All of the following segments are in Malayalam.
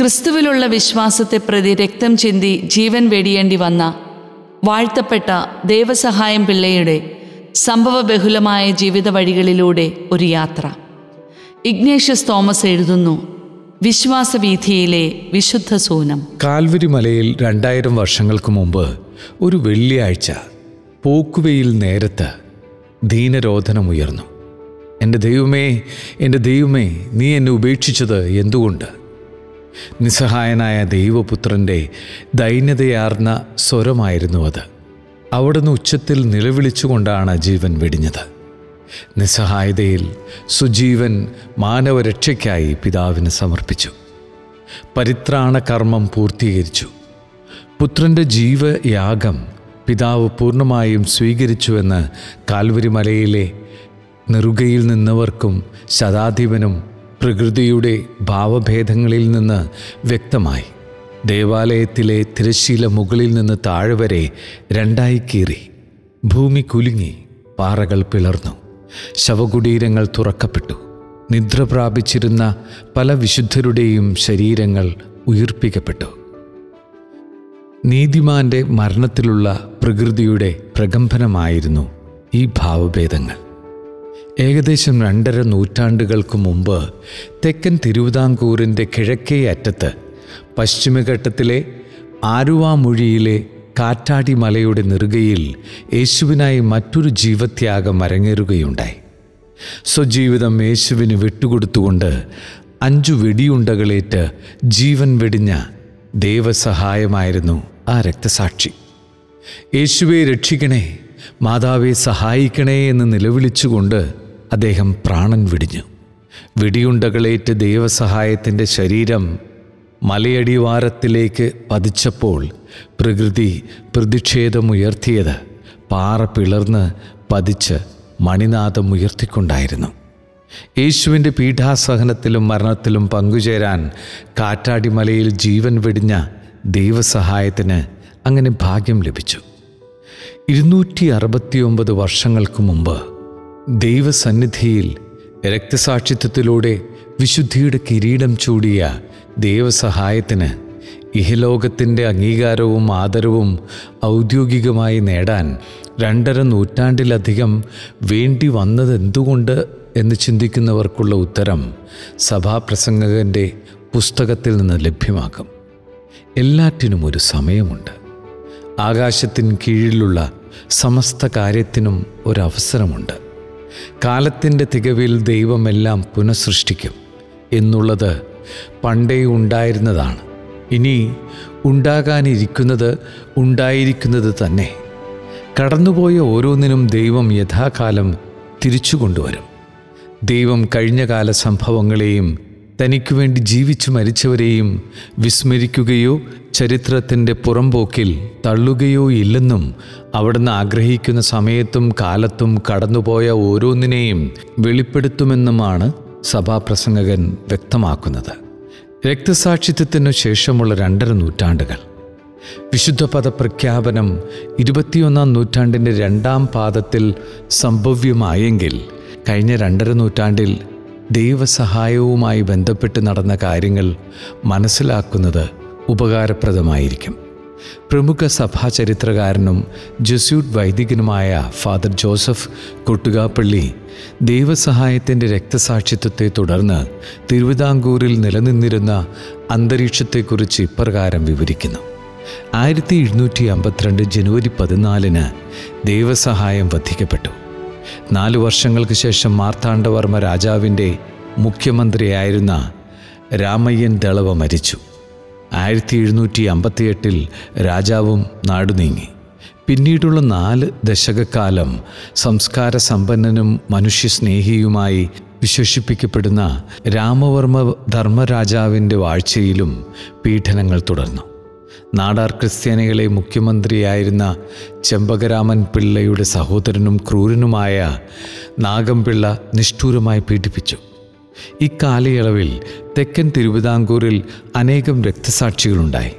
ക്രിസ്തുവിലുള്ള വിശ്വാസത്തെ പ്രതി രക്തം ചിന്തി ജീവൻ വെടിയേണ്ടി വന്ന വാഴ്ത്തപ്പെട്ട ദേവസഹായം പിള്ളയുടെ സംഭവബഹുലമായ ജീവിത വഴികളിലൂടെ ഒരു യാത്ര. ഇഗ്നേഷ്യസ് തോമസ് എഴുതുന്നു വിശ്വാസവീഥിയിലെ വിശുദ്ധ സൂനം. കാൽവരി മലയിൽ രണ്ടായിരം വർഷങ്ങൾക്ക് മുമ്പ് ഒരു വെള്ളിയാഴ്ച പോക്കുവെയിൽ നേരത്ത് ദീനരോധനമുയർന്നു എന്റെ ദൈവമേ എന്റെ ദൈവമേ നീ എന്നെ ഉപേക്ഷിച്ചത് എന്തുകൊണ്ട്? നിസ്സഹായനായ ദൈവപുത്രന്റെ ദൈന്യതയാർന്ന സ്വരമായിരുന്നു അത്. അവിടുന്ന് ഉച്ചത്തിൽ നിലവിളിച്ചുകൊണ്ടാണ് ജീവൻ വെടിഞ്ഞത്. നിസ്സഹായതയിൽ സുജീവൻ മാനവരക്ഷയ്ക്കായി പിതാവിന് സമർപ്പിച്ചു. പരിത്രാണ കർമ്മം പൂർത്തീകരിച്ചു. പുത്രന്റെ ജീവയാഗം പിതാവ് പൂർണമായും സ്വീകരിച്ചുവെന്ന് കാൽവരി മലയിലെ നെറുകയിൽ നിന്നവർക്കും ശതാധിപനും പ്രകൃതിയുടെ ഭാവഭേദങ്ങളിൽ നിന്ന് വ്യക്തമായി. ദേവാലയത്തിലെ തിരശ്ശീല മുകളിൽ നിന്ന് താഴെ വരെ രണ്ടായി കീറി. ഭൂമി കുലുങ്ങി പാറകൾ പിളർന്നു. ശവകുടീരങ്ങൾ തുറക്കപ്പെട്ടു. നിദ്ര പ്രാപിച്ചിരുന്ന പല വിശുദ്ധരുടെയും ശരീരങ്ങൾ ഉയർപ്പിക്കപ്പെട്ടു. നീതിമാന്റെ മരണത്തിലുള്ള പ്രകൃതിയുടെ പ്രകമ്പനമായിരുന്നു ഈ ഭാവഭേദങ്ങൾ. ഏകദേശം രണ്ടര നൂറ്റാണ്ടുകൾക്ക് മുമ്പ് തെക്കൻ തിരുവിതാംകൂറിന്റെ കിഴക്കേ അറ്റത്ത് പശ്ചിമഘട്ടത്തിലെ ആരുവാമൊഴിയിലെ കാറ്റാടി മലയുടെ നെറുകയിൽ യേശുവിനായി മറ്റൊരു ജീവത്യാഗം അരങ്ങേറുകയുണ്ടായി. സ്വജീവിതം യേശുവിന് വിട്ടുകൊടുത്തുകൊണ്ട് അഞ്ചു വെടിയുണ്ടകളേറ്റ് ജീവൻ വെടിഞ്ഞ ദൈവസഹായമായിരുന്നു ആ രക്തസാക്ഷി. യേശുവെ രക്ഷിക്കണേ. മാതാവെ സഹായിക്കണേ എന്ന് നിലവിളിച്ചുകൊണ്ട് അദ്ദേഹം പ്രാണൻ വിടിഞ്ഞു. വെടിയുണ്ടകളേറ്റ് ദൈവസഹായത്തിന്റെ ശരീരം മലയടിവാരത്തിലേക്ക് പതിച്ചപ്പോൾ പ്രകൃതി പ്രതിഷേധമുയർത്തിയത് പാറ പിളർന്ന് പതിച്ച് മണിനാഥം ഉയർത്തിക്കൊണ്ടായിരുന്നു. യേശുവിന്റെ പീഠാസഹനത്തിലും മരണത്തിലും പങ്കുചേരാൻ കാറ്റാടിമലയിൽ ജീവൻ വെടിഞ്ഞ ദൈവസഹായത്തിന് അങ്ങനെ ഭാഗ്യം ലഭിച്ചു. ഇരുന്നൂറ്റി അറുപത്തിയൊമ്പത് വർഷങ്ങൾക്ക് മുമ്പ് ദൈവസന്നിധിയിൽ രക്തസാക്ഷിത്വത്തിലൂടെ വിശുദ്ധിയുടെ കിരീടം ചൂടിയ ദൈവസഹായത്തിന് ഇഹലോകത്തിന്റെ അംഗീകാരവും ആദരവും ഔദ്യോഗികമായി നേടാൻ രണ്ടര നൂറ്റാണ്ടിലധികം വേണ്ടി വന്നതെന്തുകൊണ്ട് എന്ന് ചിന്തിക്കുന്നവർക്കുള്ള ഉത്തരം സഭാപ്രസംഗകന്റെ പുസ്തകത്തിൽ നിന്ന് ലഭ്യമാക്കും എല്ലാറ്റിനും ഒരു സമയമുണ്ട്. ആകാശത്തിന് കീഴിലുള്ള സമസ്ത കാര്യത്തിനും ഒരവസരമുണ്ട്. കാലത്തിന്റെ തികവിൽ ദൈവമെല്ലാം പുനഃസൃഷ്ടിക്കും എന്നുള്ളത് പണ്ടേ ഉണ്ടായിരുന്നതാണ്. ഇനി ഉണ്ടാകാനിരിക്കുന്നത് ഉണ്ടായിരിക്കുന്നത് തന്നെ. കടന്നുപോയ ഓരോന്നിനും ദൈവം യഥാകാലം തിരിച്ചു കൊണ്ടുവരും ദൈവം കഴിഞ്ഞകാല സംഭവങ്ങളെയും തനിക്കു വേണ്ടി ജീവിച്ചു മരിച്ചവരെയും വിസ്മരിക്കുകയോ ചരിത്രത്തിന്റെ പുറംപോക്കിൽ തള്ളുകയോ ഇല്ലെന്നും അവിടുന്ന് ആഗ്രഹിക്കുന്ന സമയത്തും കാലത്തും കടന്നുപോയ ഓരോന്നിനെയും വെളിപ്പെടുത്തുമെന്നുമാണ് സഭാപ്രസംഗകൻ വ്യക്തമാക്കുന്നത്. രക്തസാക്ഷിത്വത്തിനു ശേഷമുള്ള രണ്ടര നൂറ്റാണ്ടുകൾ. വിശുദ്ധ പദപ്രഖ്യാപനം ഇരുപത്തിയൊന്നാം നൂറ്റാണ്ടിന്റെ രണ്ടാം പാദത്തിൽ സംഭവ്യമായെങ്കിൽ കഴിഞ്ഞ രണ്ടര നൂറ്റാണ്ടിൽ ദൈവസഹായവുമായി ബന്ധപ്പെട്ട് നടന്ന കാര്യങ്ങൾ മനസ്സിലാക്കുന്നത് ഉപകാരപ്രദമായിരിക്കും. പ്രമുഖ സഭാ ചരിത്രകാരനും ജസ്യൂട്ട് വൈദികനുമായ ഫാദർ ജോസഫ് കൊട്ടുകാപ്പള്ളി ദൈവസഹായത്തിന്റെ രക്തസാക്ഷിത്വത്തെ തുടർന്ന് തിരുവിതാംകൂറിൽ നിലനിന്നിരുന്ന അന്തരീക്ഷത്തെക്കുറിച്ച് ഇപ്രകാരം വിവരിക്കുന്നു. ആയിരത്തി എഴുന്നൂറ്റി അമ്പത്തിരണ്ട് ജനുവരി പതിനാലിന് ദൈവസഹായം വധിക്കപ്പെട്ടു. നാലു വർഷങ്ങൾക്ക് ശേഷം മാർത്താണ്ഡവർമ്മ രാജാവിന്റെ മുഖ്യമന്ത്രിയായിരുന്ന രാമയ്യൻ ദളവ മരിച്ചു. ആയിരത്തി എഴുന്നൂറ്റി അമ്പത്തിയെട്ടിൽ രാജാവും നാടുനീങ്ങി. പിന്നീടുള്ള നാല് ദശകക്കാലം സംസ്കാര സമ്പന്നനും മനുഷ്യസ്നേഹിയുമായി വിശേഷിപ്പിക്കപ്പെടുന്ന രാമവർമ്മ ധർമ്മരാജാവിന്റെ വാഴ്ചയിലും പീഡനങ്ങൾ തുടർന്നു. നാടാർ ക്രിസ്ത്യാനികളെ മുഖ്യമന്ത്രിയായിരുന്ന ചെമ്പകരാമൻ പിള്ളയുടെ സഹോദരനും ക്രൂരനുമായ നാഗംപിള്ള നിഷ്ഠൂരമായി പീഡിപ്പിച്ചു. ഇക്കാലയളവിൽ തെക്കൻ തിരുവിതാംകൂറിൽ അനേകം രക്തസാക്ഷികളുണ്ടായി.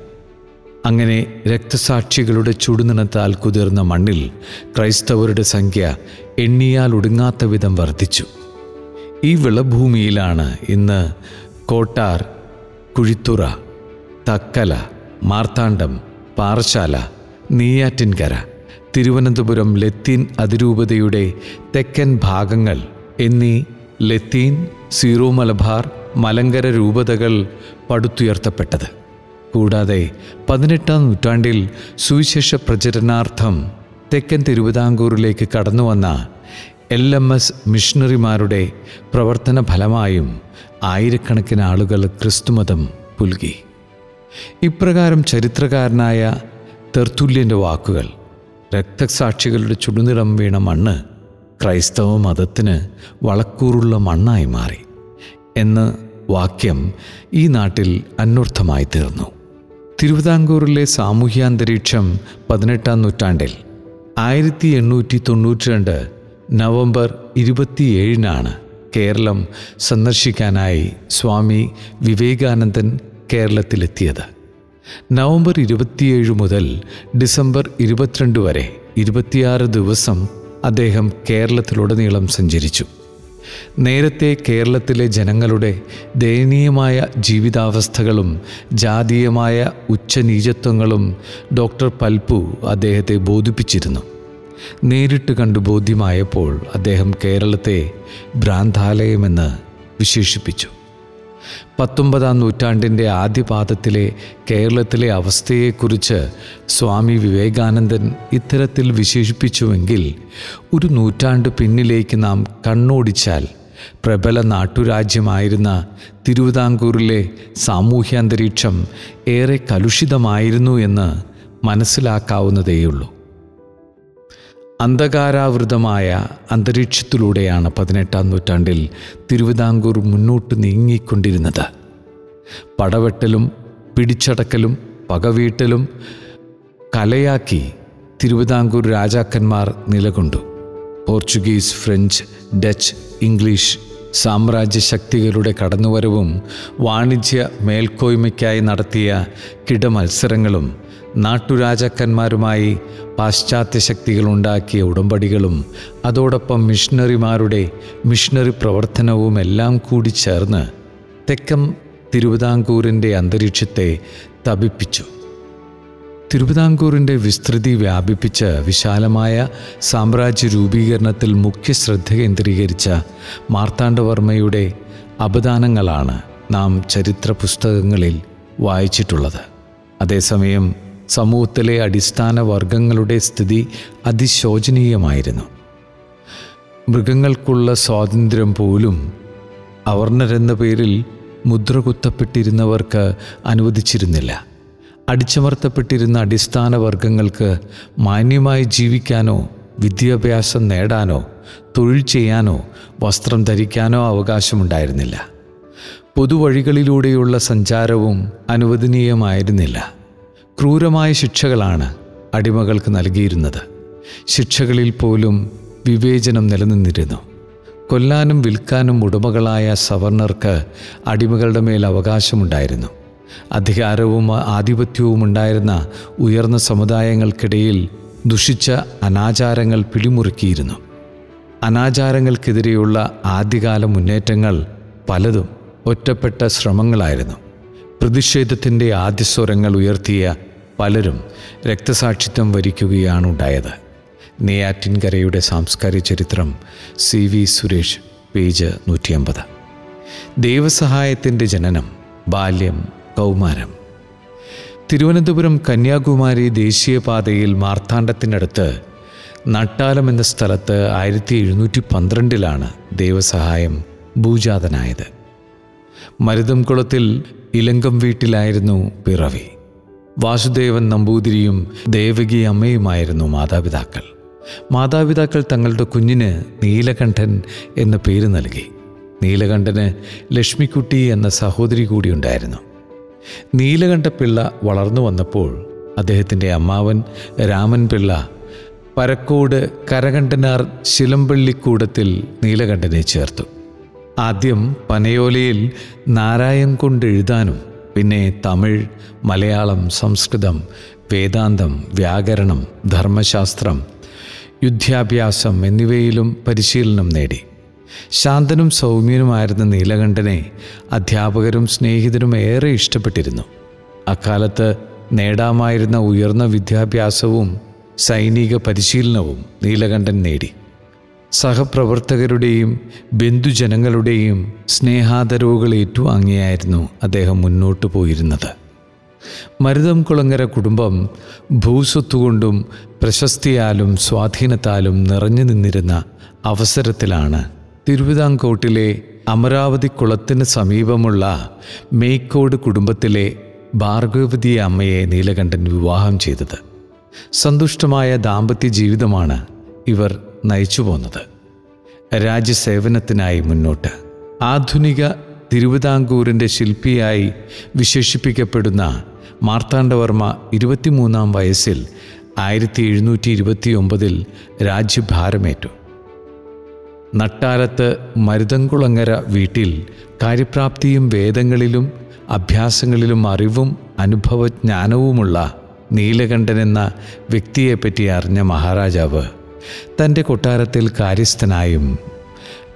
അങ്ങനെ രക്തസാക്ഷികളുടെ ചുടുനിണത്താൽ കുതിർന്ന മണ്ണിൽ ക്രൈസ്തവരുടെ സംഖ്യ എണ്ണിയാൽ ഒടുങ്ങാത്ത വിധം വർദ്ധിച്ചു. ഈ വിളഭൂമിയിലാണ് ഇന്ന് കോട്ടാർ കുഴിത്തുറ തക്കല മാർത്താണ്ഡം പാറശാല നെയ്യാറ്റിൻകര തിരുവനന്തപുരം ലത്തീൻ അതിരൂപതയുടെ തെക്കൻ ഭാഗങ്ങൾ എന്നീ ലത്തീൻ സീറോ മലബാർ മലങ്കര രൂപതകൾ പടുത്തുയർത്തപ്പെട്ടത്. കൂടാതെ പതിനെട്ടാം നൂറ്റാണ്ടിൽ സുവിശേഷ പ്രചരണാർത്ഥം തെക്കൻ തിരുവിതാംകൂറിലേക്ക് കടന്നുവന്ന എൽ എം എസ് മിഷണറിമാരുടെ പ്രവർത്തന ഫലമായും ആയിരക്കണക്കിന് ആളുകൾ ക്രിസ്തുമതം പുൽകി. ഇപ്രകാരം ചരിത്രകാരനായ തെർത്തുല്യന്റെ വാക്കുകൾ രക്തസാക്ഷികളുടെ ചുടുനിറം വീണ മണ്ണ് ക്രൈസ്തവ മതത്തിന് വളക്കൂറുള്ള മണ്ണായി മാറി എന്ന് വാക്യം ഈ നാട്ടിൽ അന്വർത്ഥമായി തീർന്നു. തിരുവിതാംകൂറിലെ സാമൂഹ്യാന്തരീക്ഷം പതിനെട്ടാം നൂറ്റാണ്ടിൽ ആയിരത്തി എണ്ണൂറ്റി തൊണ്ണൂറ്റി രണ്ട് നവംബർ ഇരുപത്തിയേഴിനാണ് കേരളം സന്ദർശിക്കാനായി സ്വാമി വിവേകാനന്ദൻ കേരളത്തിലെത്തിയത്. നവംബർ ഇരുപത്തിയേഴ് മുതൽ ഡിസംബർ ഇരുപത്തിരണ്ട് വരെ ഇരുപത്തിയാറ് ദിവസം അദ്ദേഹം കേരളത്തിലുടനീളം സഞ്ചരിച്ചു. നേരത്തെ കേരളത്തിലെ ജനങ്ങളുടെ ദയനീയമായ ജീവിതാവസ്ഥകളും ജാതീയമായ ഉച്ചനീചത്വങ്ങളും ഡോക്ടർ പൽപു അദ്ദേഹത്തെ ബോധിപ്പിച്ചിരുന്നു. നേരിട്ട് കണ്ടു ബോധ്യമായപ്പോൾ അദ്ദേഹം കേരളത്തെ ഭ്രാന്താലയമെന്ന് വിശേഷിപ്പിച്ചു. പത്തൊമ്പതാം നൂറ്റാണ്ടിന്റെ ആദ്യപാദത്തിലെ കേരളത്തിലെ അവസ്ഥയെക്കുറിച്ച് സ്വാമി വിവേകാനന്ദൻ ഇത്തരത്തിൽ വിശേഷിപ്പിച്ചുവെങ്കിൽ ഒരു നൂറ്റാണ്ട് പിന്നിലേക്ക് നാം കണ്ണോടിച്ചാൽ പ്രബല നാട്ടുരാജ്യമായിരുന്ന തിരുവിതാംകൂറിലെ സാമൂഹ്യാന്തരീക്ഷം ഏറെ കലുഷിതമായിരുന്നു എന്ന് മനസ്സിലാക്കാവുന്നതേയുള്ളൂ. അന്ധകാരാവൃതമായ അന്തരീക്ഷത്തിലൂടെയാണ് പതിനെട്ടാം നൂറ്റാണ്ടിൽ തിരുവിതാംകൂർ മുന്നോട്ട് നീങ്ങിക്കൊണ്ടിരുന്നത്. പടവെട്ടലും പിടിച്ചടക്കലും പകവീട്ടലും കലയാക്കി തിരുവിതാംകൂർ രാജാക്കന്മാർ നിലകൊണ്ടു. പോർച്ചുഗീസ് ഫ്രഞ്ച് ഡച്ച് ഇംഗ്ലീഷ് സാമ്രാജ്യ ശക്തികളുടെ കടന്നുവരവും വാണിജ്യ മേൽക്കോയ്മയ്ക്കായി നടത്തിയ കിടമത്സരങ്ങളും നാട്ടുരാജാക്കന്മാരുമായി പാശ്ചാത്യ ശക്തികൾ ഉണ്ടാക്കിയ ഉടമ്പടികളും അതോടൊപ്പം മിഷണറിമാരുടെ മിഷണറി പ്രവർത്തനവും എല്ലാം കൂടി ചേർന്ന് തെക്കം തിരുവിതാംകൂറിന്റെ അന്തരീക്ഷത്തെ തപിപ്പിച്ചു. തിരുവിതാംകൂറിന്റെ വിസ്തൃതി വ്യാപിപ്പിച്ച് വിശാലമായ സാമ്രാജ്യ രൂപീകരണത്തിൽ മുഖ്യ ശ്രദ്ധ കേന്ദ്രീകരിച്ച മാർത്താണ്ഡവർമ്മയുടെ അപദാനങ്ങളാണ് നാം ചരിത്ര പുസ്തകങ്ങളിൽ വായിച്ചിട്ടുള്ളത്. അതേസമയം സമൂഹത്തിലെ അടിസ്ഥാന വർഗങ്ങളുടെ സ്ഥിതി അതിശോചനീയമായിരുന്നു. മൃഗങ്ങൾക്കുള്ള സ്വാതന്ത്ര്യം പോലും അവർണരെന്ന പേരിൽ മുദ്ര കുത്തപ്പെട്ടിരുന്നവർക്ക് അനുവദിച്ചിരുന്നില്ല. അടിച്ചമർത്തപ്പെട്ടിരുന്ന അടിസ്ഥാന വർഗങ്ങൾക്ക് മാന്യമായി ജീവിക്കാനോ വിദ്യാഭ്യാസം നേടാനോ തൊഴിൽ ചെയ്യാനോ വസ്ത്രം ധരിക്കാനോ അവകാശമുണ്ടായിരുന്നില്ല. പൊതുവഴികളിലൂടെയുള്ള സഞ്ചാരവും അനുവദനീയമായിരുന്നില്ല. ക്രൂരമായ ശിക്ഷകളാണ് അടിമകൾക്ക് നൽകിയിരുന്നത്. ശിക്ഷകളിൽ പോലും വിവേചനം നിലനിന്നിരുന്നു. കൊല്ലാനും വിൽക്കാനും ഉടമകളായ സവർണർക്ക് അടിമകളുടെ മേൽ അവകാശമുണ്ടായിരുന്നു. അധികാരവും ആധിപത്യവും ഉണ്ടായിരുന്ന ഉയർന്ന സമുദായങ്ങൾക്കിടയിൽ ദുഷിച്ച അനാചാരങ്ങൾ പിടിമുറുക്കിയിരുന്നു. അനാചാരങ്ങൾക്കെതിരെയുള്ള ആദ്യകാല മുന്നേറ്റങ്ങൾ പലതും ഒറ്റപ്പെട്ട ശ്രമങ്ങളായിരുന്നു. പ്രതിഷേധത്തിന്റെ ആദ്യസ്വരങ്ങൾ ഉയർത്തിയ പലരും രക്തസാക്ഷിത്വം വരിക്കുകയാണ് ഉണ്ടായത് നെയ്യാറ്റിൻകരയുടെ സാംസ്കാരിക ചരിത്രം സി വി സുരേഷ് പേജ് നൂറ്റിയമ്പത്. ദൈവസഹായത്തിന്റെ ജനനം ബാല്യം കൗമാരം. തിരുവനന്തപുരം കന്യാകുമാരി ദേശീയപാതയിൽ മാർത്താണ്ഡത്തിനടുത്ത് നട്ടാലം എന്ന സ്ഥലത്ത് ആയിരത്തി എഴുന്നൂറ്റി പന്ത്രണ്ടിലാണ് ദൈവസഹായം ഭൂജാതനായത്. മരുതംകുളത്തിൽ ഇലങ്കം വീട്ടിലായിരുന്നു പിറവി. വാസുദേവൻ നമ്പൂതിരിയും ദേവകി അമ്മയുമായിരുന്നു മാതാപിതാക്കൾ. മാതാപിതാക്കൾ തങ്ങളുടെ കുഞ്ഞിന് നീലകണ്ഠൻ എന്ന പേര് നൽകി. നീലകണ്ഠന് ലക്ഷ്മിക്കുട്ടി എന്ന സഹോദരി കൂടി കൂടിയുണ്ടായിരുന്നു നീലകണ്ഠപിള്ള വളർന്നു വന്നപ്പോൾ അദ്ദേഹത്തിന്റെ അമ്മാവൻ രാമൻ പിള്ള പരക്കോട് കരകണ്ഠനാർ ശിലമ്പള്ളിക്കൂടത്തിൽ നീലകണ്ഠനെ ചേർത്തു. ആദ്യം പനയോലയിൽ നാരായം കൊണ്ട് എഴുതാനും പിന്നെ തമിഴ് മലയാളം സംസ്കൃതം വേദാന്തം വ്യാകരണം ധർമ്മശാസ്ത്രം യുദ്ധാഭ്യാസം എന്നിവയിലും പരിശീലനം നേടി. ശാന്തനും സൗമ്യനുമായിരുന്ന നീലകണ്ഠനെ അധ്യാപകരും സ്നേഹിതരും ഏറെ ഇഷ്ടപ്പെട്ടിരുന്നു. അക്കാലത്ത് നേടാമായിരുന്ന ഉയർന്ന വിദ്യാഭ്യാസവും സൈനിക പരിശീലനവും നീലകണ്ഠൻ നേടി. സഹപ്രവർത്തകരുടെയും ബന്ധുജനങ്ങളുടെയും സ്നേഹാദരവുകൾ ഏറ്റുവാങ്ങിയായിരുന്നു അദ്ദേഹം മുന്നോട്ടു പോയിരുന്നത്. മരുതം കുളങ്ങര കുടുംബം ഭൂസ്വത്തുകൊണ്ടും പ്രശസ്തിയാലും സ്വാധീനത്താലും നിറഞ്ഞു നിന്നിരുന്ന അവസരത്തിലാണ് തിരുവിതാംകോട്ടിലെ അമരാവതി കുളത്തിന് സമീപമുള്ള മേക്കോട് കുടുംബത്തിലെ ഭാർഗവതി അമ്മയെ നീലകണ്ഠൻ വിവാഹം ചെയ്തത്. സന്തുഷ്ടമായ ദാമ്പത്യ ജീവിതമാണ് ഇവർ നയിച്ചു പോന്നത്. രാജ്യസേവനത്തിനായി മുന്നോട്ട്. ആധുനിക തിരുവിതാംകൂറിന്റെ ശില്പിയായി വിശേഷിപ്പിക്കപ്പെടുന്ന മാർത്താണ്ഡവർമ്മ ഇരുപത്തിമൂന്നാം വയസ്സിൽ ആയിരത്തി എഴുന്നൂറ്റി ഇരുപത്തി ഒമ്പതിൽ രാജ്യഭാരമേറ്റു. നട്ടാലത്ത് മരുതങ്കുളങ്ങര വീട്ടിൽ കാര്യപ്രാപ്തിയും വേദങ്ങളിലും അഭ്യാസങ്ങളിലും അറിവും അനുഭവജ്ഞാനവുമുള്ള നീലകണ്ഠൻ എന്ന വ്യക്തിയെപ്പറ്റി അറിഞ്ഞ മഹാരാജാവ് തന്റെ കൊട്ടാരത്തിൽ കാര്യസ്ഥനായും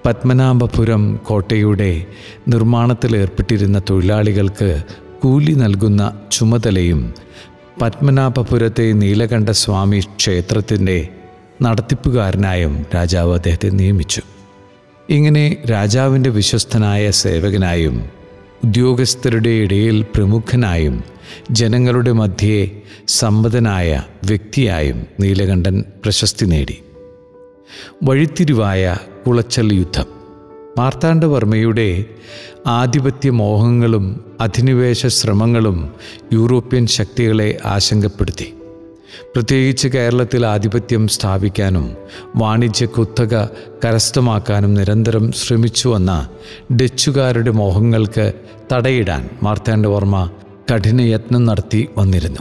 പത്മനാഭപുരം കോട്ടയുടെ നിർമ്മാണത്തിൽ ഏർപ്പെട്ടിരുന്ന തൊഴിലാളികൾക്ക് കൂലി നൽകുന്ന ചുമതലയും പത്മനാഭപുരത്തെ നീലകണ്ഠസ്വാമി ക്ഷേത്രത്തിന്റെ നടത്തിപ്പുകാരനായും രാജാവ് അദ്ദേഹത്തെ നിയമിച്ചു. ഇങ്ങനെ രാജാവിന്റെ വിശ്വസ്തനായ സേവകനായും ഉദ്യോഗസ്ഥരുടെ ഇടയിൽ പ്രമുഖനായും ജനങ്ങളുടെ മധ്യേ സമ്മതനായ വ്യക്തിയായും നീലകണ്ഠൻ പ്രശസ്തി നേടി. വഴിത്തിരിവായ കുളച്ചൽ യുദ്ധം. മാർത്താണ്ഡവർമ്മയുടെ ആധിപത്യ മോഹങ്ങളും അധിനിവേശ ശ്രമങ്ങളും യൂറോപ്യൻ ശക്തികളെ ആശങ്കപ്പെടുത്തി. പ്രത്യേകിച്ച് കേരളത്തിൽ ആധിപത്യം സ്ഥാപിക്കാനും വാണിജ്യ കുത്തക കരസ്ഥമാക്കാനും നിരന്തരം ശ്രമിച്ചു വന്ന ഡച്ചുകാരുടെ മോഹങ്ങൾക്ക് തടയിടാൻ മാർത്താണ്ഡവർമ്മ കഠിനയത്നം നടത്തി വന്നിരുന്നു.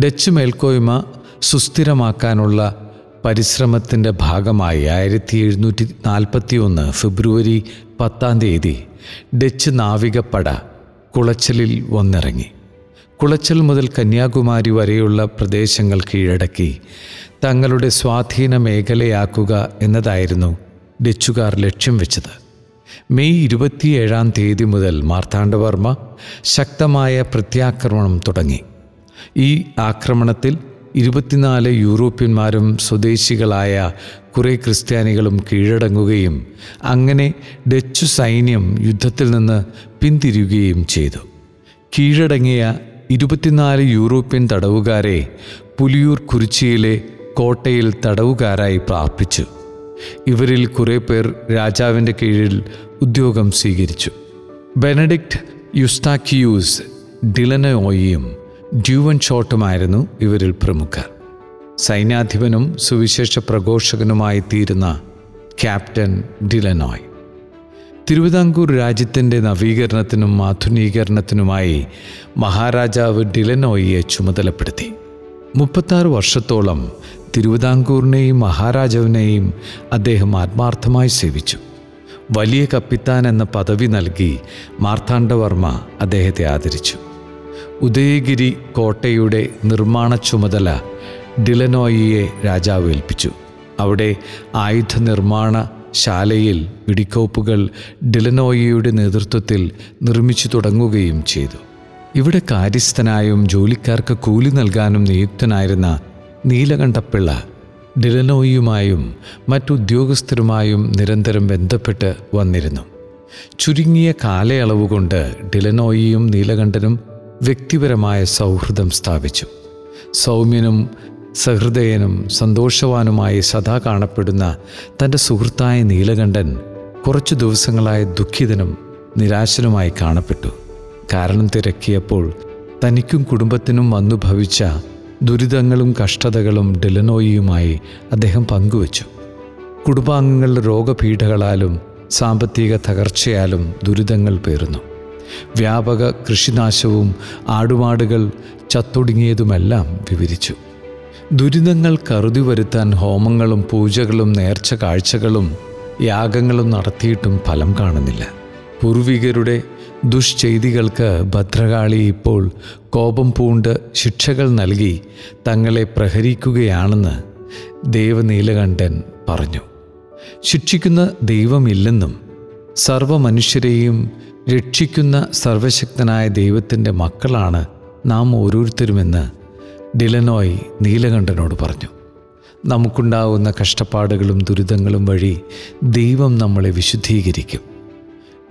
ഡച്ച് മേൽക്കോയ്മ സുസ്ഥിരമാക്കാനുള്ള പരിശ്രമത്തിന്റെ ഭാഗമായി ആയിരത്തി എഴുന്നൂറ്റി നാൽപ്പത്തി ഒന്ന് ഫെബ്രുവരി പത്താം തീയതി ഡച്ച് നാവികപ്പട കുളച്ചലിൽ വന്നിറങ്ങി. കുളച്ചൽ മുതൽ കന്യാകുമാരി വരെയുള്ള പ്രദേശങ്ങൾ കീഴടക്കി തങ്ങളുടെ സ്വാധീന മേഖലയാക്കുക എന്നതായിരുന്നു ഡച്ചുകാർ ലക്ഷ്യം വെച്ചത്. മെയ് ഇരുപത്തിയേഴാം തീയതി മുതൽ മാർത്താണ്ഡവർമ്മ ശക്തമായ പ്രത്യാക്രമണം തുടങ്ങി. ഈ ആക്രമണത്തിൽ ഇരുപത്തിനാല് യൂറോപ്യന്മാരും സ്വദേശികളായ കുറേ ക്രിസ്ത്യാനികളും കീഴടങ്ങുകയും അങ്ങനെ ഡച്ചു സൈന്യം യുദ്ധത്തിൽ നിന്ന് പിന്തിരിയുകയും ചെയ്തു. കീഴടങ്ങിയ ഇരുപത്തിനാല് യൂറോപ്യൻ തടവുകാരെ പുലിയൂർ കുറിച്ചിയിലെ കോട്ടയിൽ തടവുകാരായി പ്രാപിച്ചു. ഇവരിൽ കുറേ പേർ രാജാവിന്റെ കീഴിൽ ഉദ്യോഗം സ്വീകരിച്ചു. ബെനഡിക്റ്റ് യുസ്താക്കിയൂസ് ഡിലനോയിയും ഡ്യൂവൻ ഷോട്ടുമായിരുന്നു ഇവരിൽ പ്രമുഖർ. സൈന്യാധിപനും സുവിശേഷ പ്രഘോഷകനുമായി തീരുന്ന ക്യാപ്റ്റൻ ഡിലനോയ്. തിരുവിതാംകൂർ രാജ്യത്തിന്റെ നവീകരണത്തിനും ആധുനീകരണത്തിനുമായി മഹാരാജാവ് ഡിലനോയിയെ ചുമതലപ്പെടുത്തി. മുപ്പത്താറ് വർഷത്തോളം തിരുവിതാംകൂറിനെയും മഹാരാജാവിനെയും അദ്ദേഹം ആത്മാർത്ഥമായി സേവിച്ചു. വലിയ കപ്പിത്താൻ എന്ന പദവി നൽകി മാർത്താണ്ഡവർമ്മ അദ്ദേഹത്തെ ആദരിച്ചു. ഉദയഗിരി കോട്ടയുടെ നിർമ്മാണ ചുമതല ഡിലനോയിയെ രാജാവ് ഏൽപ്പിച്ചു. അവിടെ ആയുധ നിർമ്മാണ ശാലയിൽ വെടിക്കോപ്പുകൾ ഡിലനോയിയുടെ നേതൃത്വത്തിൽ നിർമ്മിച്ചു തുടങ്ങുകയും ചെയ്തു. ഇവിടെ കാര്യസ്ഥനായും ജോലിക്കാർക്ക് കൂലി നൽകാനും നിയുക്തനായിരുന്ന നീലകണ്ഠപ്പിള്ള ഡിലനോയിയുമായും മറ്റുദ്യോഗസ്ഥരുമായും നിരന്തരം ബന്ധപ്പെട്ട് വന്നിരുന്നു. ചുരുങ്ങിയ കാലയളവ് കൊണ്ട് ഡിലനോയിയും നീലകണ്ഠനും വ്യക്തിപരമായ സൗഹൃദം സ്ഥാപിച്ചു. സൗമ്യനും സഹൃദയനും സന്തോഷവാനുമായി സദാ കാണപ്പെടുന്ന തന്റെ സുഹൃത്തായ നീലകണ്ഠൻ കുറച്ചു ദിവസങ്ങളായി ദുഃഖിതനും നിരാശനുമായി കാണപ്പെട്ടു. കാരണം തിരക്കിയപ്പോൾ തനിക്കും കുടുംബത്തിനും വന്നു ഭവിച്ച ദുരിതങ്ങളും കഷ്ടതകളും ഡെലനോയിയുമായി അദ്ദേഹം പങ്കുവച്ചു. കുടുംബാംഗങ്ങളുടെ രോഗപീഠകളാലും സാമ്പത്തിക തകർച്ചയാലും ദുരിതങ്ങൾ പേറുന്നു. വ്യാപക കൃഷിനാശവും ആടുമാടുകൾ ചത്തൊടുങ്ങിയതുമെല്ലാം വിവരിച്ചു. ദുരിതങ്ങൾ കറുതി വരുത്താൻ ഹോമങ്ങളും പൂജകളും നേർച്ച കാഴ്ചകളും യാഗങ്ങളും നടത്തിയിട്ടും ഫലം കാണുന്നില്ല. പൂർവികരുടെ ദുഷ്ചെയ്തികൾക്ക് ഭദ്രകാളി ഇപ്പോൾ കോപം പൂണ്ട് ശിക്ഷകൾ നൽകി തങ്ങളെ പ്രഹരിക്കുകയാണെന്ന് ദേവനീലകണ്ഠൻ പറഞ്ഞു. ശിക്ഷിക്കുന്ന ദൈവമില്ലെന്നും സർവമനുഷ്യരെയും രക്ഷിക്കുന്ന സർവശക്തനായ ദൈവത്തിന്റെ മക്കളാണ് നാം ഓരോരുത്തരുമെന്ന് ഡിലനോയ് നീലകണ്ഠനോട് പറഞ്ഞു നമുക്കുണ്ടാവുന്ന കഷ്ടപ്പാടുകളും ദുരിതങ്ങളും വഴി ദൈവം നമ്മളെ വിശുദ്ധീകരിക്കും.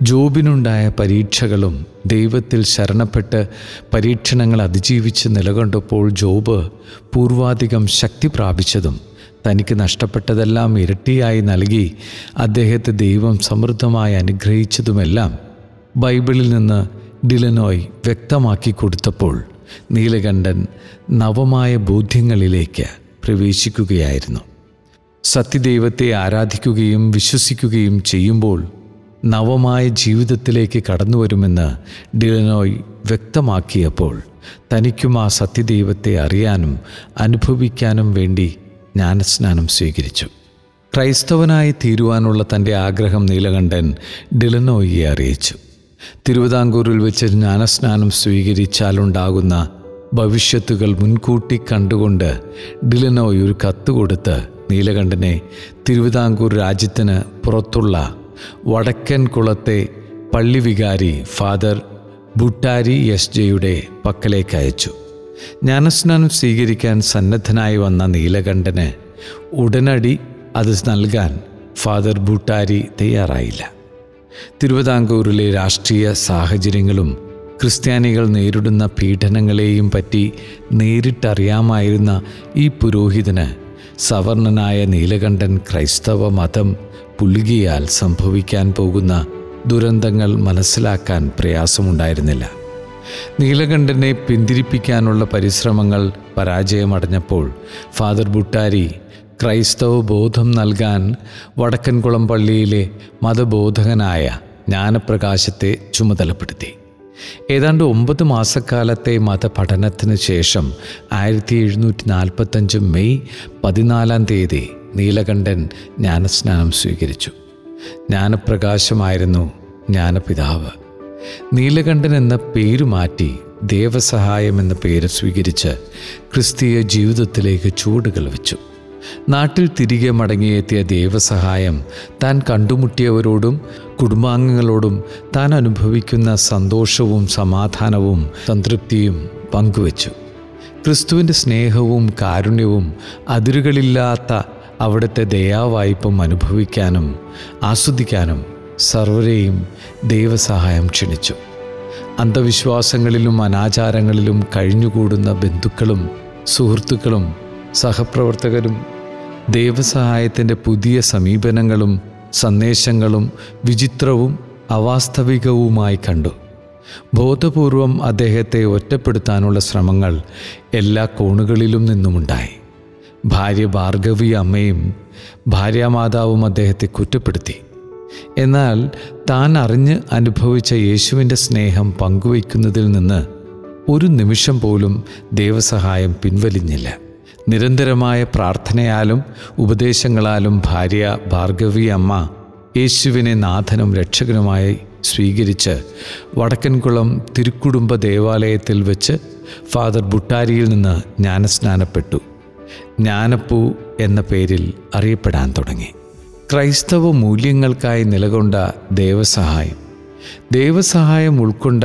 ജോബിനുണ്ടായ പരീക്ഷകളും ദൈവത്തിൽ ശരണപ്പെട്ട് പരീക്ഷണങ്ങൾ അതിജീവിച്ച് നിലകൊണ്ടപ്പോൾ ജോബ് പൂർവാധികം ശക്തി പ്രാപിച്ചതും തനിക്ക് നഷ്ടപ്പെട്ടതെല്ലാം ഇരട്ടിയായി നൽകി അദ്ദേഹത്തെ ദൈവം സമൃദ്ധമായി അനുഗ്രഹിച്ചതുമെല്ലാം ബൈബിളിൽ നിന്ന് ഡിലനോയ് വ്യക്തമാക്കി കൊടുത്തപ്പോൾ നീലകണ്ഠൻ നവമായ ബോധ്യങ്ങളിലേക്ക് പ്രവേശിക്കുകയായിരുന്നു. സത്യദൈവത്തെ ആരാധിക്കുകയും വിശ്വസിക്കുകയും ചെയ്യുമ്പോൾ നവമായ ജീവിതത്തിലേക്ക് കടന്നു വരുമെന്ന് ഡിലനോയ് വ്യക്തമാക്കിയപ്പോൾ തനിക്കും ആ സത്യദൈവത്തെ അറിയാനും അനുഭവിക്കാനും വേണ്ടി ജ്ഞാനസ്നാനം സ്വീകരിച്ചു. ക്രൈസ്തവനായി തീരുവാനുള്ള തന്റെ ആഗ്രഹം നീലകണ്ഠൻ ഡിലനോയിയെ അറിയിച്ചു. തിരുവിതാംകൂറിൽ വെച്ച് ജ്ഞാനസ്നാനം സ്വീകരിച്ചാലുണ്ടാകുന്ന ഭവിഷ്യത്തുകൾ മുൻകൂട്ടി കണ്ടുകൊണ്ട് ഡിലനോയ് ഒരു കത്ത് കൊടുത്ത് നീലകണ്ഠനെ തിരുവിതാംകൂർ രാജ്യത്തിന് പുറത്തുള്ള വടക്കൻ കുളത്തെ പള്ളിവികാരി ഫാദർ ബുട്ടാരി എസ് ജെയുടെ പക്കലേക്ക് അയച്ചു. ജ്ഞാനസ്നാനം സ്വീകരിക്കാൻ സന്നദ്ധനായി വന്ന നീലകണ്ഠന് ഉടനടി അത് നൽകാൻ ഫാദർ ബുട്ടാരി തയ്യാറായില്ല. തിരുവിതാംകൂറിലെ രാഷ്ട്രീയ സാഹചര്യങ്ങളും ക്രിസ്ത്യാനികൾ നേരിടുന്ന പീഡനങ്ങളെയും പറ്റി നേരിട്ടറിയാമായിരുന്ന ഈ പുരോഹിതന് സവർണനായ നീലകണ്ഠൻ ക്രൈസ്തവ മതം പുലുകിയാൽ സംഭവിക്കാൻ പോകുന്ന ദുരന്തങ്ങൾ മനസ്സിലാക്കാൻ പ്രയാസമുണ്ടായിരുന്നില്ല. നീലകണ്ഠനെ പിന്തിരിപ്പിക്കാനുള്ള പരിശ്രമങ്ങൾ പരാജയമടഞ്ഞപ്പോൾ ഫാദർ ബുട്ടാരി ക്രൈസ്തവ ബോധം നൽകാൻ വടക്കൻകുളം പള്ളിയിലെ മതബോധകനായ ജ്ഞാനപ്രകാശത്തെ ചുമതലപ്പെടുത്തി. ഏതാണ്ട് ഒമ്പത് മാസക്കാലത്തെ മതപഠനത്തിന് ശേഷം ആയിരത്തി എഴുന്നൂറ്റി നാൽപ്പത്തഞ്ച് മെയ് പതിനാലാം തീയതി നീലകണ്ഠൻ ജ്ഞാനസ്നാനം സ്വീകരിച്ചു. ജ്ഞാനപ്രകാശമായിരുന്നു ജ്ഞാനപിതാവ്. നീലകണ്ഠൻ എന്ന പേര് മാറ്റി ദേവസഹായം എന്ന പേര് സ്വീകരിച്ച് ക്രിസ്തീയ ജീവിതത്തിലേക്ക് ചൂടുകൾ വെച്ചു. നാട്ടിൽ തിരികെ മടങ്ങിയെത്തിയ ദൈവസഹായം താൻ കണ്ടുമുട്ടിയവരോടും കുടുംബാംഗങ്ങളോടും താൻ അനുഭവിക്കുന്ന സന്തോഷവും സമാധാനവും സംതൃപ്തിയും പങ്കുവച്ചു. ക്രിസ്തുവിന്റെ സ്നേഹവും കാരുണ്യവും അതിരുകളില്ലാത്ത അവിടുത്തെ ദയാവായ്പം അനുഭവിക്കാനും ആസ്വദിക്കാനും സർവരെയും ദൈവസഹായം ക്ഷണിച്ചു. അന്ധവിശ്വാസങ്ങളിലും അനാചാരങ്ങളിലും കഴിഞ്ഞുകൂടുന്ന ബന്ധുക്കളും സുഹൃത്തുക്കളും സഹപ്രവർത്തകരും ദൈവസഹായത്തിന്റെ പുതിയ സമീപനങ്ങളും സന്ദേശങ്ങളും വിചിത്രവും അവാസ്തവികവുമായി കണ്ടു. ബോധപൂർവം അദ്ദേഹത്തെ ഒറ്റപ്പെടുത്താനുള്ള ശ്രമങ്ങൾ എല്ലാ കോണുകളിലും നിന്നുമുണ്ടായി. ഭാര്യ ഭാർഗവി അമ്മയും ഭാര്യാമാതാവും അദ്ദേഹത്തെ കുറ്റപ്പെടുത്തി. എന്നാൽ താൻ അറിഞ്ഞ് അനുഭവിച്ച യേശുവിന്റെ സ്നേഹം പങ്കുവയ്ക്കുന്നതിൽ നിന്ന് ഒരു നിമിഷം പോലും ദൈവസഹായം പിൻവലിഞ്ഞില്ല. നിരന്തരമായ പ്രാർത്ഥനയാലും ഉപദേശങ്ങളാലും ഭാര്യ ഭാർഗവി അമ്മ യേശുവിനെ നാഥനും രക്ഷകനുമായി സ്വീകരിച്ച് വടക്കൻകുളം തിരുക്കുടുംബ ദേവാലയത്തിൽ വെച്ച് ഫാദർ ബുട്ടാരിയിൽ നിന്ന് ജ്ഞാനസ്നാനപ്പെട്ടു. ജ്ഞാനപ്പൂ എന്ന പേരിൽ അറിയപ്പെടാൻ തുടങ്ങി. ക്രൈസ്തവ മൂല്യങ്ങൾക്കായി നിലകൊണ്ട ദൈവസഹായം. ദൈവസഹായം ഉൾക്കൊണ്ട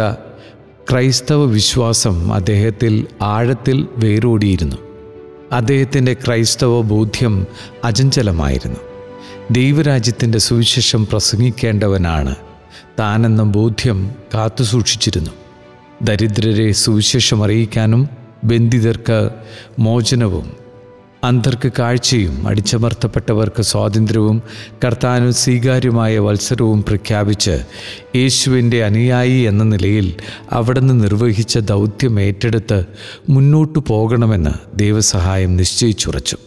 ക്രൈസ്തവ വിശ്വാസം അദ്ദേഹത്തിൽ ആഴത്തിൽ വേരോടിയിരുന്നു. അദ്ദേഹത്തിന്റെ ക്രൈസ്തവ ബോധ്യം അചഞ്ചലമായിരുന്നു. ദൈവരാജ്യത്തിന്റെ സുവിശേഷം പ്രസംഗിക്കേണ്ടവനാണ്. താനെന്ന ബോധ്യം കാത്തുസൂക്ഷിച്ചിരുന്നു ദരിദ്രരെ സുവിശേഷം അറിയിക്കാനും ബന്ധിതർക്ക് മോചനവും അന്ധർക്ക് കാഴ്ചയും അടിച്ചമർത്തപ്പെട്ടവർക്ക് സ്വാതന്ത്ര്യവും കർത്താനും സ്വീകാര്യമായ വത്സരവും പ്രഖ്യാപിച്ച് യേശുവിന്റെ അനുയായി എന്ന നിലയിൽ അവിടുന്ന് നിർവഹിച്ച ദൗത്യം ഏറ്റെടുത്ത് മുന്നോട്ടു പോകണമെന്ന് ദൈവസഹായം നിശ്ചയിച്ചുറച്ചു.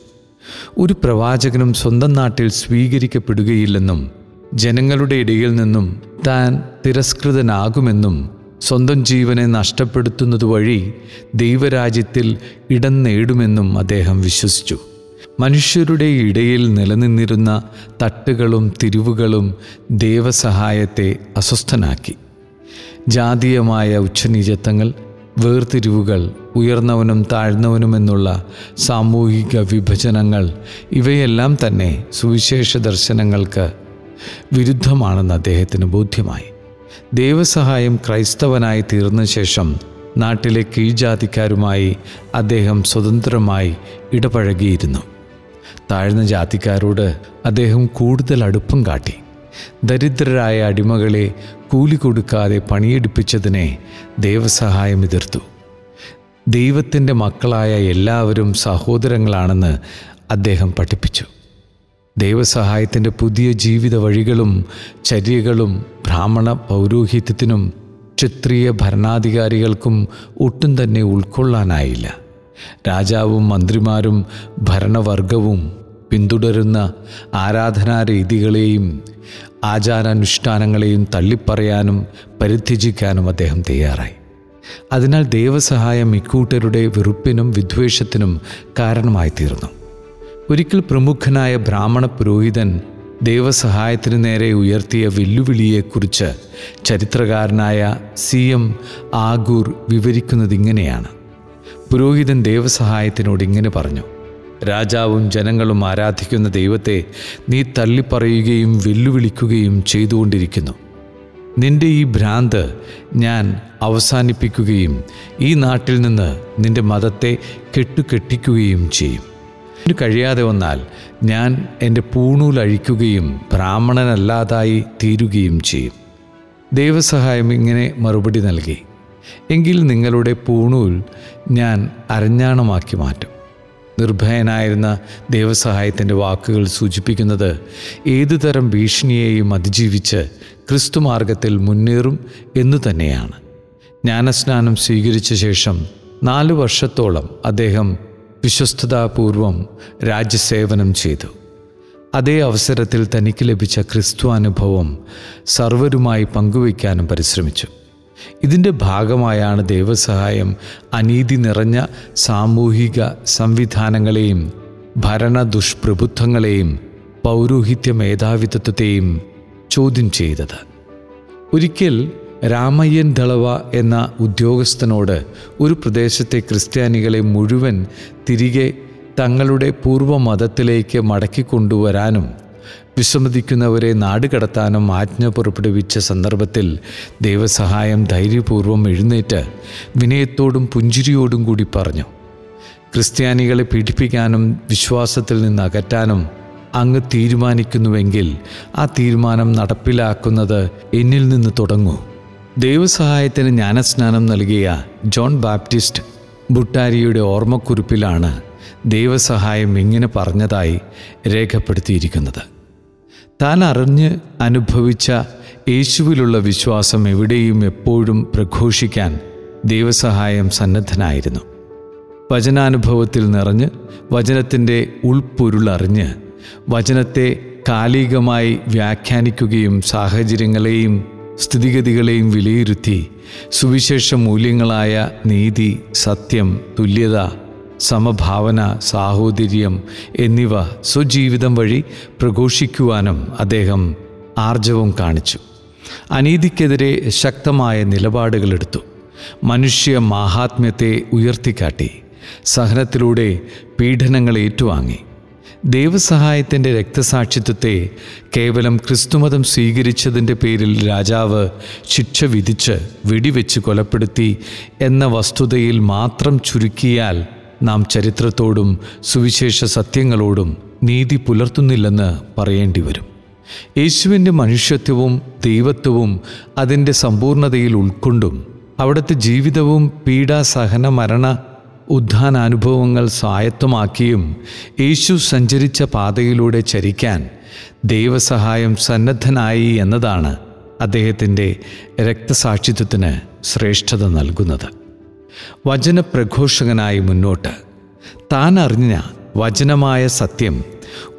ഒരു പ്രവാചകനും സ്വന്തം നാട്ടിൽ സ്വീകരിക്കപ്പെടുകയില്ലെന്നും ജനങ്ങളുടെ ഇടയിൽ നിന്നും താൻ തിരസ്കൃതനാകുമെന്നും സ്വന്തം ജീവനെ നഷ്ടപ്പെടുത്തുന്നത് വഴി ദൈവരാജ്യത്തിൽ ഇടം നേടുമെന്നും അദ്ദേഹം വിശ്വസിച്ചു. മനുഷ്യരുടെ ഇടയിൽ നിലനിന്നിരുന്ന തട്ടുകളും തിരിവുകളും ദൈവസഹായത്തെ അസ്വസ്ഥനാക്കി. ജാതീയമായ ഉച്ചനീചത്വങ്ങൾ വേർതിരിവുകൾ ഉയർന്നവനും താഴ്ന്നവനുമെന്നുള്ള സാമൂഹിക വിഭജനങ്ങൾ ഇവയെല്ലാം തന്നെ സുവിശേഷ ദർശനങ്ങൾക്ക് വിരുദ്ധമാണെന്ന് അദ്ദേഹത്തിന് ബോധ്യമായി. ദൈവസഹായം ക്രൈസ്തവനായി തീർന്ന ശേഷം നാട്ടിലെ കീഴ്ജാതിക്കാരുമായി അദ്ദേഹം സ്വതന്ത്രമായി ഇടപഴകിയിരുന്നു. താഴ്ന്ന ജാതിക്കാരോട് അദ്ദേഹം കൂടുതൽ അടുപ്പം കാട്ടി. ദരിദ്രരായ അടിമകളെ കൂലി കൊടുക്കാതെ പണിയെടുപ്പിച്ചതിനെ ദൈവസഹായം എതിർത്തു. ദൈവത്തിന്റെ മക്കളായ എല്ലാവരും സഹോദരങ്ങളാണെന്ന് അദ്ദേഹം പഠിപ്പിച്ചു. ദൈവസഹായത്തിന്റെ പുതിയ ജീവിത വഴികളും ചര്യകളും ബ്രാഹ്മണ പൗരോഹിത്യത്തിനും ക്ഷത്രിയ ഭരണാധികാരികൾക്കും ഒട്ടും തന്നെ ഉൾക്കൊള്ളാനായില്ല. രാജാവും മന്ത്രിമാരും ഭരണവർഗവും പിന്തുടരുന്ന ആരാധനാ രീതികളെയും ആചാരാനുഷ്ഠാനങ്ങളെയും തള്ളിപ്പറയാനും പരിത്യജിക്കാനും അദ്ദേഹം തയ്യാറായി. അതിനാൽ ദൈവസഹായം ഇക്കൂട്ടരുടെ വെറുപ്പിനും വിദ്വേഷത്തിനും കാരണമായി തീർന്നു ഒരിക്കൽ പ്രമുഖനായ ബ്രാഹ്മണ പുരോഹിതൻ ദൈവസഹായത്തിനു നേരെ ഉയർത്തിയ വെല്ലുവിളിയെക്കുറിച്ച് ചരിത്രകാരനായ സി എം ആഗൂർ വിവരിക്കുന്നത് ഇങ്ങനെയാണ് പുരോഹിതൻ ദൈവസഹായത്തിനോട് ഇങ്ങനെ പറഞ്ഞു രാജാവും ജനങ്ങളും ആരാധിക്കുന്ന ദൈവത്തെ നീ തള്ളിപ്പറയുകയും വെല്ലുവിളിക്കുകയും ചെയ്തുകൊണ്ടിരിക്കുന്നു. നിന്റെ ഈ ഭ്രാന്ത് ഞാൻ അവസാനിപ്പിക്കുകയും ഈ നാട്ടിൽ നിന്ന് നിന്റെ മതത്തെ കെട്ടുകെട്ടിക്കുകയും ചെയ്യും. ഇതിന് കഴിയാതെ വന്നാൽ ഞാൻ എന്റെ പൂണൂലഴിക്കുകയും ബ്രാഹ്മണനല്ലാതായി തീരുകയും ചെയ്യും. ദൈവസഹായം ഇങ്ങനെ മറുപടി നൽകി. എങ്കിൽ നിങ്ങളുടെ പൂണൂൽ ഞാൻ അരഞ്ഞാണമാക്കി മാറ്റും. നിർഭയനായിരുന്ന ദൈവസഹായത്തിന്റെ വാക്കുകൾ സൂചിപ്പിക്കുന്നത് ഏതുതരം ഭീഷണിയെയും അതിജീവിച്ച് ക്രിസ്തുമാർഗത്തിൽ മുന്നേറും എന്നു തന്നെയാണ്. ജ്ഞാനസ്നാനം സ്വീകരിച്ച ശേഷം നാല് വർഷത്തോളം അദ്ദേഹം വിശ്വസ്തതാപൂർവം രാജ്യസേവനം ചെയ്തു. അതേ അവസരത്തിൽ തനിക്ക് ലഭിച്ച ക്രിസ്തു അനുഭവം സർവരുമായി പങ്കുവയ്ക്കാനും പരിശ്രമിച്ചു. ഇതിന്റെ ഭാഗമായാണ് ദൈവസഹായം അനീതി നിറഞ്ഞ സാമൂഹിക സംവിധാനങ്ങളെയും ഭരണ ദുഷ്പ്രഭുത്വങ്ങളെയും പൗരോഹിത്യ മേധാവിത്വത്തെയും ചോദ്യം ചെയ്തത്. ഒരിക്കൽ രാമയ്യൻ ദളവ എന്ന ഉദ്യോഗസ്ഥനോട് ഒരു പ്രദേശത്തെ ക്രിസ്ത്യാനികളെ മുഴുവൻ തിരികെ തങ്ങളുടെ പൂർവ മതത്തിലേക്ക് മടക്കിക്കൊണ്ടുവരാനും വിസമ്മതിക്കുന്നവരെ നാടുകടത്താനും ആജ്ഞ പുറപ്പെടുവിച്ച സന്ദർഭത്തിൽ ദൈവസഹായം ധൈര്യപൂർവം എഴുന്നേറ്റ് വിനയത്തോടും പുഞ്ചിരിയോടും കൂടി പറഞ്ഞു ക്രിസ്ത്യാനികളെ പീഡിപ്പിക്കാനും വിശ്വാസത്തിൽ നിന്ന് അകറ്റാനും അങ്ങ് തീരുമാനിക്കുന്നുവെങ്കിൽ ആ തീരുമാനം നടപ്പിലാക്കുന്നത് എന്നിൽ നിന്ന് തുടങ്ങൂ. ദൈവസഹായത്തിന് ജ്ഞാനസ്നാനം നൽകിയ ജോൺ ബാപ്റ്റിസ്റ്റ് ബുട്ടാരിയുടെ ഓർമ്മക്കുറിപ്പിലാണ് ദൈവസഹായം ഇങ്ങനെ പറഞ്ഞതായി രേഖപ്പെടുത്തിയിരിക്കുന്നത്. താൻ അറിഞ്ഞ് അനുഭവിച്ച യേശുവിലുള്ള വിശ്വാസം എവിടെയും എപ്പോഴും പ്രഘോഷിക്കാൻ ദൈവസഹായം സന്നദ്ധനായിരുന്നു. വചനാനുഭവത്തിൽ നിറഞ്ഞ് വചനത്തിന്റെ ഉൾപ്പൊരുളറിഞ്ഞ് വചനത്തെ കാലികമായി വ്യാഖ്യാനിക്കുകയും സാഹചര്യങ്ങളെയും സ്ഥിതിഗതികളെയും വിലയിരുത്തി സുവിശേഷ മൂല്യങ്ങളായ നീതി സത്യം തുല്യത സമഭാവന സാഹോദര്യം എന്നിവ സ്വജീവിതം വഴി പ്രഘോഷിക്കുവാനും അദ്ദേഹം ആർജവം കാണിച്ചു. അനീതിക്കെതിരെ ശക്തമായ നിലപാടുകളെടുത്തു. മനുഷ്യ മാഹാത്മ്യത്തെ ഉയർത്തിക്കാട്ടി. സഹനത്തിലൂടെ പീഡനങ്ങൾ ഏറ്റുവാങ്ങി ദൈവസഹായത്തിന്റെ രക്തസാക്ഷിത്വത്തെ കേവലം ക്രിസ്തുമതം സ്വീകരിച്ചതിന്റെ പേരിൽ രാജാവ് ശിക്ഷ വിധിച്ച് വെടിവെച്ച് കൊലപ്പെടുത്തി എന്ന വസ്തുതയിൽ മാത്രം ചുരുക്കിയാൽ നാം ചരിത്രത്തോടും സുവിശേഷ സത്യങ്ങളോടും നീതി പുലർത്തുന്നില്ലെന്ന് പറയേണ്ടി വരും യേശുവിന്റെ മനുഷ്യത്വവും ദൈവത്വവും അതിന്റെ സമ്പൂർണതയിൽ ഉൾക്കൊണ്ടും അവിടുത്തെ ജീവിതവും പീഡാസഹന മരണ ഉദ്ധാനാനുഭവങ്ങൾ സ്വായത്തമാക്കിയും യേശു സഞ്ചരിച്ച പാതയിലൂടെ ചരിക്കാൻ ദൈവസഹായം സന്നദ്ധനായി എന്നതാണ് അദ്ദേഹത്തിന്റെ രക്തസാക്ഷിത്വത്തിന് ശ്രേഷ്ഠത നൽകുന്നത്. വചനപ്രഘോഷകനായി മുന്നോട്ട്. താൻ അറിഞ്ഞ വചനമായ സത്യം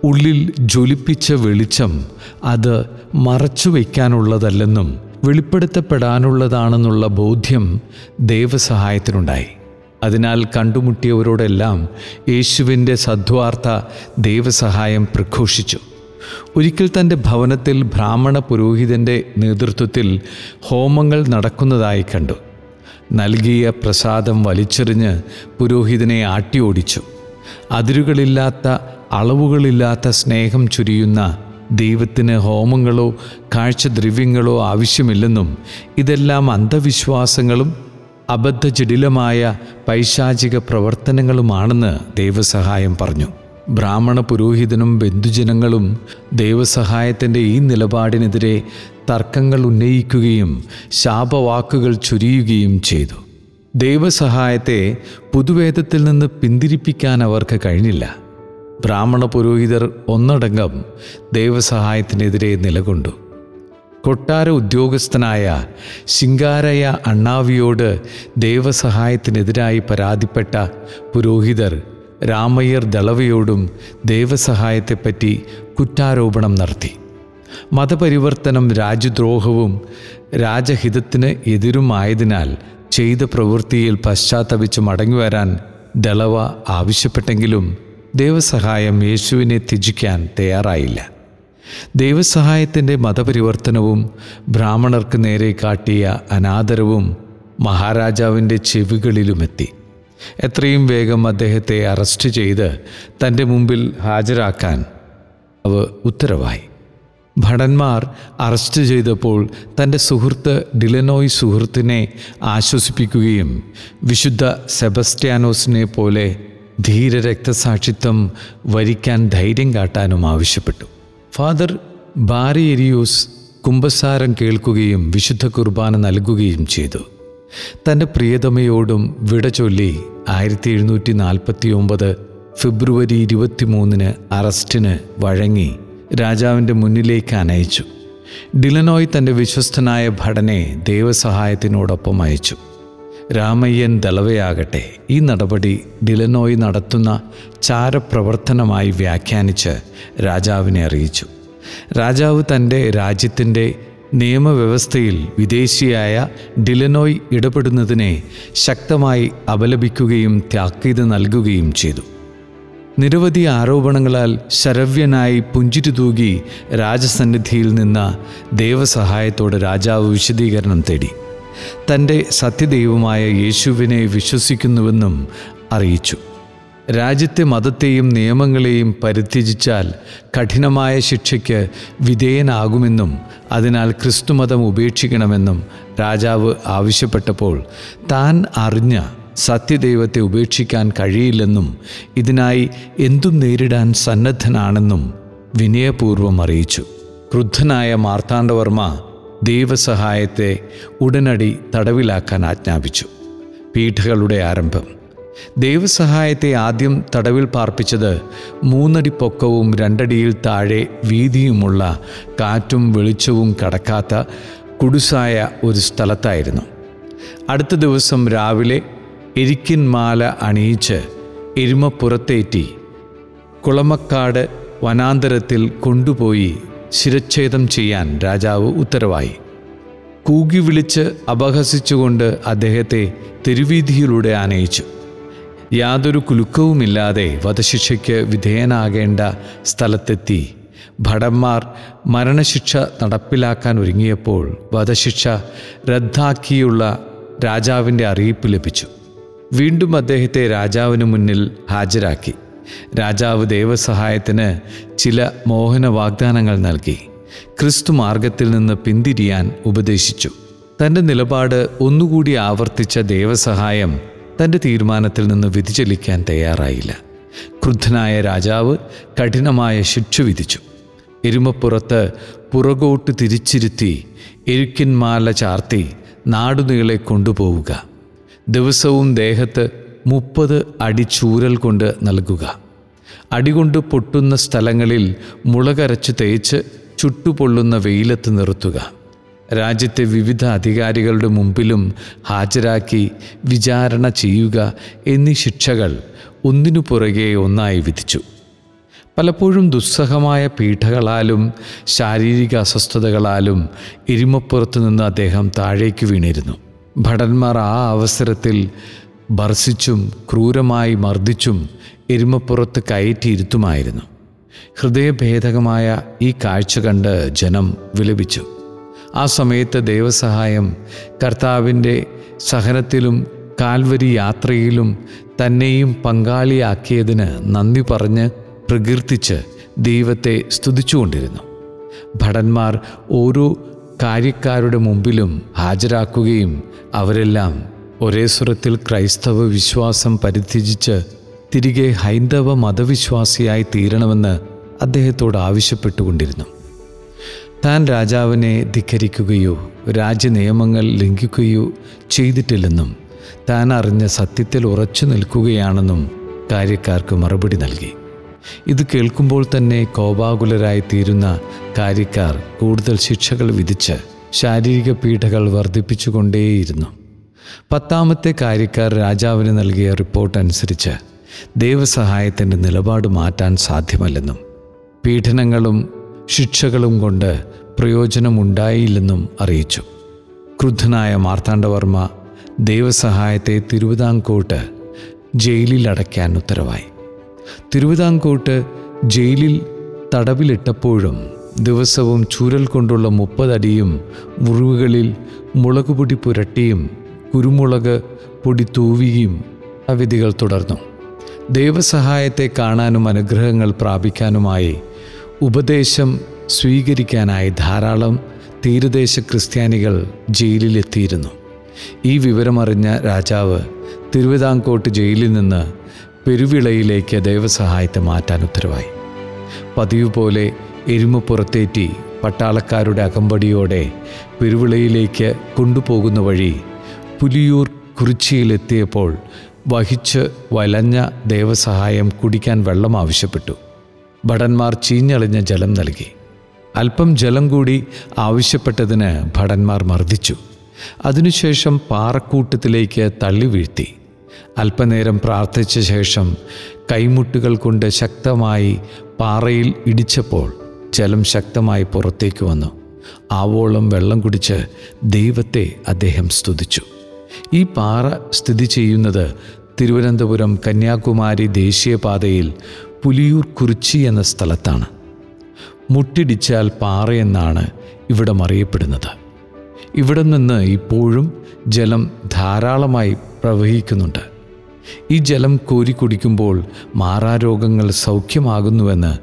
ഉള്ളിൽ ജ്വലിപ്പിച്ച വെളിച്ചം അത് മറച്ചു വയ്ക്കാനുള്ളതല്ലെന്നും വെളിപ്പെടുത്തപ്പെടാനുള്ളതാണെന്നുള്ള ബോധ്യം ദൈവസഹായത്തിനുണ്ടായി. അതിനാൽ കണ്ടുമുട്ടിയവരോടെല്ലാം യേശുവിന്റെ സദ്വാർത്ത ദൈവസഹായം പ്രഘോഷിച്ചു. ഒരിക്കൽ തന്റെ ഭവനത്തിൽ ബ്രാഹ്മണ പുരോഹിതന്റെ നേതൃത്വത്തിൽ ഹോമങ്ങൾ നടക്കുന്നതായി കണ്ടു. നൽകിയ പ്രസാദം വലിച്ചെറിഞ്ഞ് പുരോഹിതനെ ആട്ടിയോടിച്ചു അതിരുകളില്ലാത്ത അളവുകളില്ലാത്ത സ്നേഹം ചുരിയുന്ന ദൈവത്തിന് ഹോമങ്ങളോ കാഴ്ചദ്രവ്യങ്ങളോ ആവശ്യമില്ലെന്നും ഇതെല്ലാം അന്ധവിശ്വാസങ്ങളും അബദ്ധജടിലമായ പൈശാചിക പ്രവർത്തനങ്ങളുമാണെന്ന് ദൈവസഹായം പറഞ്ഞു. ബ്രാഹ്മണ പുരോഹിതനും ബന്ധുജനങ്ങളും ദൈവസഹായത്തിന്റെ ഈ നിലപാടിനെതിരെ തർക്കങ്ങൾ ഉന്നയിക്കുകയും ശാപവാക്കുകൾ ചൊരിയുകയും ചെയ്തു. ദൈവസഹായത്തെ പുതുവേദത്തിൽ നിന്ന് പിന്തിരിപ്പിക്കാൻ അവർക്ക് കഴിഞ്ഞില്ല. ബ്രാഹ്മണ പുരോഹിതർ ഒന്നടങ്കം ദൈവസഹായത്തിനെതിരെ നിലകൊണ്ടു. കൊട്ടാര ഉദ്യോഗസ്ഥനായ ശിങ്കാരയ അണ്ണാവിയോട് ദൈവസഹായത്തിനെതിരായി പരാതിപ്പെട്ട പുരോഹിതർ രാമയ്യർ ദളവയോടും ദൈവസഹായത്തെപ്പറ്റി കുറ്റാരോപണം നടത്തി. മതപരിവർത്തനം രാജ്യദ്രോഹവും രാജഹിതത്തിന് എതിരുമായതിനാൽ ചെയ്ത പ്രവൃത്തിയിൽ പശ്ചാത്തപിച്ച് മടങ്ങിവരാൻ ദളവ ആവശ്യപ്പെട്ടെങ്കിലും ദൈവസഹായം യേശുവിനെ ത്യജിക്കാൻ തയ്യാറായില്ല. ദൈവസഹായത്തിന്റെ മതപരിവർത്തനവും ബ്രാഹ്മണർക്ക് നേരെ കാട്ടിയ അനാദരവും മഹാരാജാവിന്റെ ചെവികളിലുമെത്തി. എത്രയും വേഗം അദ്ദേഹത്തെ അറസ്റ്റ് ചെയ്ത് തന്റെ മുമ്പിൽ ഹാജരാക്കാൻ അവ ഉത്തരവായി. ഭടന്മാർ അറസ്റ്റ് ചെയ്തപ്പോൾ തന്റെ സുഹൃത്ത് ഡിലനോയ് സുഹൃത്തിനെ ആശ്വസിപ്പിക്കുകയും വിശുദ്ധ സെബസ്റ്റ്യാനോസിനെ പോലെ ധീരരക്തസാക്ഷിത്വം വരിക്കാൻ ധൈര്യം കാട്ടാനും ആവശ്യപ്പെട്ടു. ഫാദർ ബാരിയെരിയൂസ് കുംഭസാരം കേൾക്കുകയും വിശുദ്ധ കുർബാന നൽകുകയും ചെയ്തു. തന്റെ പ്രിയതമയോടും വിട ചൊല്ലി ആയിരത്തി എഴുന്നൂറ്റി നാൽപ്പത്തി ഒമ്പത് ഫെബ്രുവരി ഇരുപത്തിമൂന്നിന് അറസ്റ്റിന് വഴങ്ങി രാജാവിന്റെ മുന്നിലേക്ക് അനയിച്ചു. ഡിലനോയ് തന്റെ വിശ്വസ്തനായ ഭടനെ ദൈവസഹായത്തിനോടൊപ്പം അയച്ചു. രാമയ്യൻ ദളവയാകട്ടെ ഈ നടപടി ഡിലനോയി നടത്തുന്ന ചാരപ്രവർത്തനമായി വ്യാഖ്യാനിച്ച് രാജാവിനെ അറിയിച്ചു. രാജാവ് തന്റെ രാജ്യത്തിന്റെ നിയമവ്യവസ്ഥയിൽ വിദേശിയായ ഡിലനോയ് ഇടപെടുന്നതിനെ ശക്തമായി അപലപിക്കുകയും താക്കീത് നൽകുകയും ചെയ്തു. നിരവധി ആരോപണങ്ങളാൽ ശരവ്യനായി പുഞ്ചിരി തൂകി രാജസന്നിധിയിൽ നിന്ന ദൈവസഹായത്തോടെ രാജാവ് വിശദീകരണം തേടി. തന്റെ സത്യദൈവമായ യേശുവിനെ വിശ്വസിക്കുന്നുവെന്നും അറിയിച്ചു. രാജ്യത്തെ മതത്തെയും നിയമങ്ങളെയും പരിത്യജിച്ചാൽ കഠിനമായ ശിക്ഷയ്ക്ക് വിധേയനാകുമെന്നും അതിനാൽ ക്രിസ്തുമതം ഉപേക്ഷിക്കണമെന്നും രാജാവ് ആവശ്യപ്പെട്ടപ്പോൾ താൻ അറിഞ്ഞ സത്യദൈവത്തെ ഉപേക്ഷിക്കാൻ കഴിയില്ലെന്നും ഇതിനായി എന്തും നേരിടാൻ സന്നദ്ധനാണെന്നും വിനയപൂർവം അറിയിച്ചു. ക്രുദ്ധനായ മാർത്താണ്ഡവർമ്മ ദൈവസഹായത്തെ ഉടനടി തടവിലാക്കാൻ ആജ്ഞാപിച്ചു. പീഠകളുടെ ആരംഭം. ദൈവസഹായത്തെ ആദ്യം തടവിൽ പാർപ്പിച്ചത് മൂന്നടി പൊക്കവും രണ്ടടിയിൽ താഴെ വീതിയുമുള്ള കാറ്റും വെളിച്ചവും കടക്കാത്ത കുടുസായ ഒരു സ്ഥലത്തായിരുന്നു. അടുത്ത ദിവസം രാവിലെ എരിക്കിൻ മാല അണിയിച്ച് എരുമപ്പുറത്തേറ്റി കുളമക്കാട് വനാന്തരത്തിൽ കൊണ്ടുപോയി ശിരച്ഛേദം ചെയ്യാൻ രാജാവ് ഉത്തരവായി. കൂകി വിളിച്ച് അപഹസിച്ചുകൊണ്ട് അദ്ദേഹത്തെ തെരുവീതിയിലൂടെ ആനയിച്ചു. യാതൊരു കുലുക്കവുമില്ലാതെ വധശിക്ഷയ്ക്ക് വിധേയനാകേണ്ട സ്ഥലത്തെത്തി. ഭടന്മാർ മരണശിക്ഷ നടപ്പിലാക്കാൻ ഒരുങ്ങിയപ്പോൾ വധശിക്ഷ റദ്ദാക്കിയുള്ള രാജാവിന്റെ അറിയിപ്പ് ലഭിച്ചു. വീണ്ടും അദ്ദേഹത്തെ രാജാവിന് മുന്നിൽ ഹാജരാക്കി. രാജാവ് ദൈവസഹായത്തിന് ചില മോഹന വാഗ്ദാനങ്ങൾ നൽകി. ക്രിസ്തു മാർഗത്തിൽ നിന്ന് പിന്തിരിയാൻ ഉപദേശിച്ചു. തന്റെ നിലപാട് ഒന്നുകൂടി ആവർത്തിച്ച ദൈവസഹായം തന്റെ തീരുമാനത്തിൽ നിന്ന് വ്യതിചലിക്കാൻ തയ്യാറായില്ല. ക്രുദ്ധനായ രാജാവ് കഠിനമായ ശിക്ഷ വിധിച്ചു. എരുമപ്പുറത്ത് പുറകോട്ട് തിരിച്ചിരുത്തി എരുക്കിൻമാല ചാർത്തി നാടുനീളെ കൊണ്ടുപോവുക. ദിവസവും ദേഹത്ത് മുപ്പത് അടി ചൂരൽ കൊണ്ട് നൽകുക. അടികൊണ്ട് പൊട്ടുന്ന സ്ഥലങ്ങളിൽ മുളകരച്ച് തേച്ച് ചുട്ടുപൊള്ളുന്ന വെയിലത്ത് നിർത്തുക. രാജ്യത്തെ വിവിധ അധികാരികളുടെ മുമ്പിലും ഹാജരാക്കി വിചാരണ ചെയ്യുക എന്നീ ശിക്ഷകൾ ഒന്നിനു പുറകെ ഒന്നായി വിധിച്ചു. പലപ്പോഴും ദുസ്സഹമായ പീഠകളാലും ശാരീരിക അസ്വസ്ഥതകളാലും എരിമപ്പുറത്തു നിന്ന് അദ്ദേഹം താഴേക്ക് വീണിരുന്നു. ഭടന്മാർ ആ അവസരത്തിൽ ഭർസിച്ചും ക്രൂരമായി മർദ്ദിച്ചും എരുമപ്പുറത്ത് കയറ്റിയിരുത്തുമായിരുന്നു. ഹൃദയഭേദകമായ ഈ കാഴ്ച കണ്ട് ജനം വിലപിച്ചു. ആ സമയത്ത് ദൈവസഹായം കർത്താവിന്റെ സഹനത്തിലും കാൽവരി യാത്രയിലും തന്നെയും പങ്കാളിയാക്കിയതിന് നന്ദി പറഞ്ഞ് പ്രകീർത്തിച്ച് ദൈവത്തെ സ്തുതിച്ചുകൊണ്ടിരുന്നു. ഭടന്മാർ ഓരോ കാര്യക്കാരുടെ മുമ്പിലും ഹാജരാക്കുകയും അവരെല്ലാം ഒരേ സ്വരത്തിൽ ക്രൈസ്തവ വിശ്വാസം പരിത്യജിച്ച് തിരികെ ഹൈന്ദവ മതവിശ്വാസിയായി തീരണമെന്ന് അദ്ദേഹത്തോട് ആവശ്യപ്പെട്ടുകൊണ്ടിരുന്നു. താൻ രാജാവിനെ ധിക്കരിക്കുകയോ രാജ്യനിയമങ്ങൾ ലംഘിക്കുകയോ ചെയ്തിട്ടില്ലെന്നും താൻ അറിഞ്ഞ സത്യത്തിൽ ഉറച്ചു നിൽക്കുകയാണെന്നും കാര്യക്കാർക്ക് മറുപടി നൽകി. ഇത് കേൾക്കുമ്പോൾ തന്നെ കോപാകുലരായി തീരുന്ന കാര്യക്കാർ കൂടുതൽ ശിക്ഷകൾ വിധിച്ച് ശാരീരിക പീഡകൾ വർദ്ധിപ്പിച്ചുകൊണ്ടേയിരുന്നു. പത്താമത്തെ കാര്യക്കാർ രാജാവിന് നൽകിയ റിപ്പോർട്ട് അനുസരിച്ച് ദൈവസഹായത്തിന്റെ നിലപാട് മാറ്റാൻ സാധ്യമല്ലെന്നും പീഡനങ്ങളും ശിക്ഷകളും കൊണ്ട് പ്രയോജനമുണ്ടായില്ലെന്നും അറിയിച്ചു. ക്രുദ്ധനായ മാർത്താണ്ഡവർമ്മ ദൈവസഹായത്തെ തിരുവിതാംകോട്ട് ജയിലിൽ അടയ്ക്കാൻ ഉത്തരവായി. തിരുവിതാംകോട്ട് ജയിലിൽ തടവിലിട്ടപ്പോഴും ദിവസവും ചൂരൽ കൊണ്ടുള്ള മുപ്പതടിയും മുറിവുകളിൽ മുളകുപൊടി പുരട്ടിയും കുരുമുളക് പൊടി തൂവിയും വിധികൾ തുടർന്നു. ദൈവസഹായത്തെ കാണാനും അനുഗ്രഹങ്ങൾ പ്രാപിക്കാനുമായി ഉപദേശം സ്വീകരിക്കാനായി ധാരാളം തീരദേശ ക്രിസ്ത്യാനികൾ ജയിലിലെത്തിയിരുന്നു. ഈ വിവരമറിഞ്ഞ രാജാവ് തിരുവിതാംകോട്ട് ജയിലിൽ നിന്ന് പെരുവിളയിലേക്ക് ദൈവസഹായത്തെ മാറ്റാൻ ഉത്തരവായി. പതിവ് പോലെ എരുമ പുറത്തേറ്റി പട്ടാളക്കാരുടെ അകമ്പടിയോടെ പെരുവിളയിലേക്ക് കൊണ്ടുപോകുന്ന വഴി പുലിയൂർ കുറിച്ചിയിലെത്തിയപ്പോൾ വഹിച്ച് വലഞ്ഞ ദേവസഹായം കുടിക്കാൻ വെള്ളം ആവശ്യപ്പെട്ടു. ഭടന്മാർ ചീഞ്ഞളിഞ്ഞ ജലം നൽകി. അല്പം ജലം കൂടി ആവശ്യപ്പെട്ടതിന് ഭടന്മാർ മർദ്ദിച്ചു. അതിനുശേഷം പാറക്കൂട്ടത്തിലേക്ക് തള്ളി വീഴ്ത്തി. അല്പനേരം പ്രാർത്ഥിച്ച ശേഷം കൈമുട്ടുകൾ കൊണ്ട് ശക്തമായി പാറയിൽ ഇടിച്ചപ്പോൾ ജലം ശക്തമായി പുറത്തേക്ക് വന്നു. ആവോളം വെള്ളം കുടിച്ച് ദൈവത്തെ അദ്ദേഹം സ്തുതിച്ചു. ഈ പാറ സ്ഥിതി ചെയ്യുന്നത് തിരുവനന്തപുരം കന്യാകുമാരി ദേശീയപാതയിൽ പുലിയൂർ കുറിച്ചി എന്ന സ്ഥലത്താണ്. മുട്ടിടിച്ചാൽ പാറയെന്നാണ് ഇവിടം അറിയപ്പെടുന്നത്. ഇവിടെ നിന്ന് ഇപ്പോഴും ജലം ധാരാളമായി പ്രവഹിക്കുന്നുണ്ട്. ഈ ജലം കോരി കുടിക്കുമ്പോൾ മാറാരോഗങ്ങൾ സൗഖ്യമാകുന്നുവെന്ന്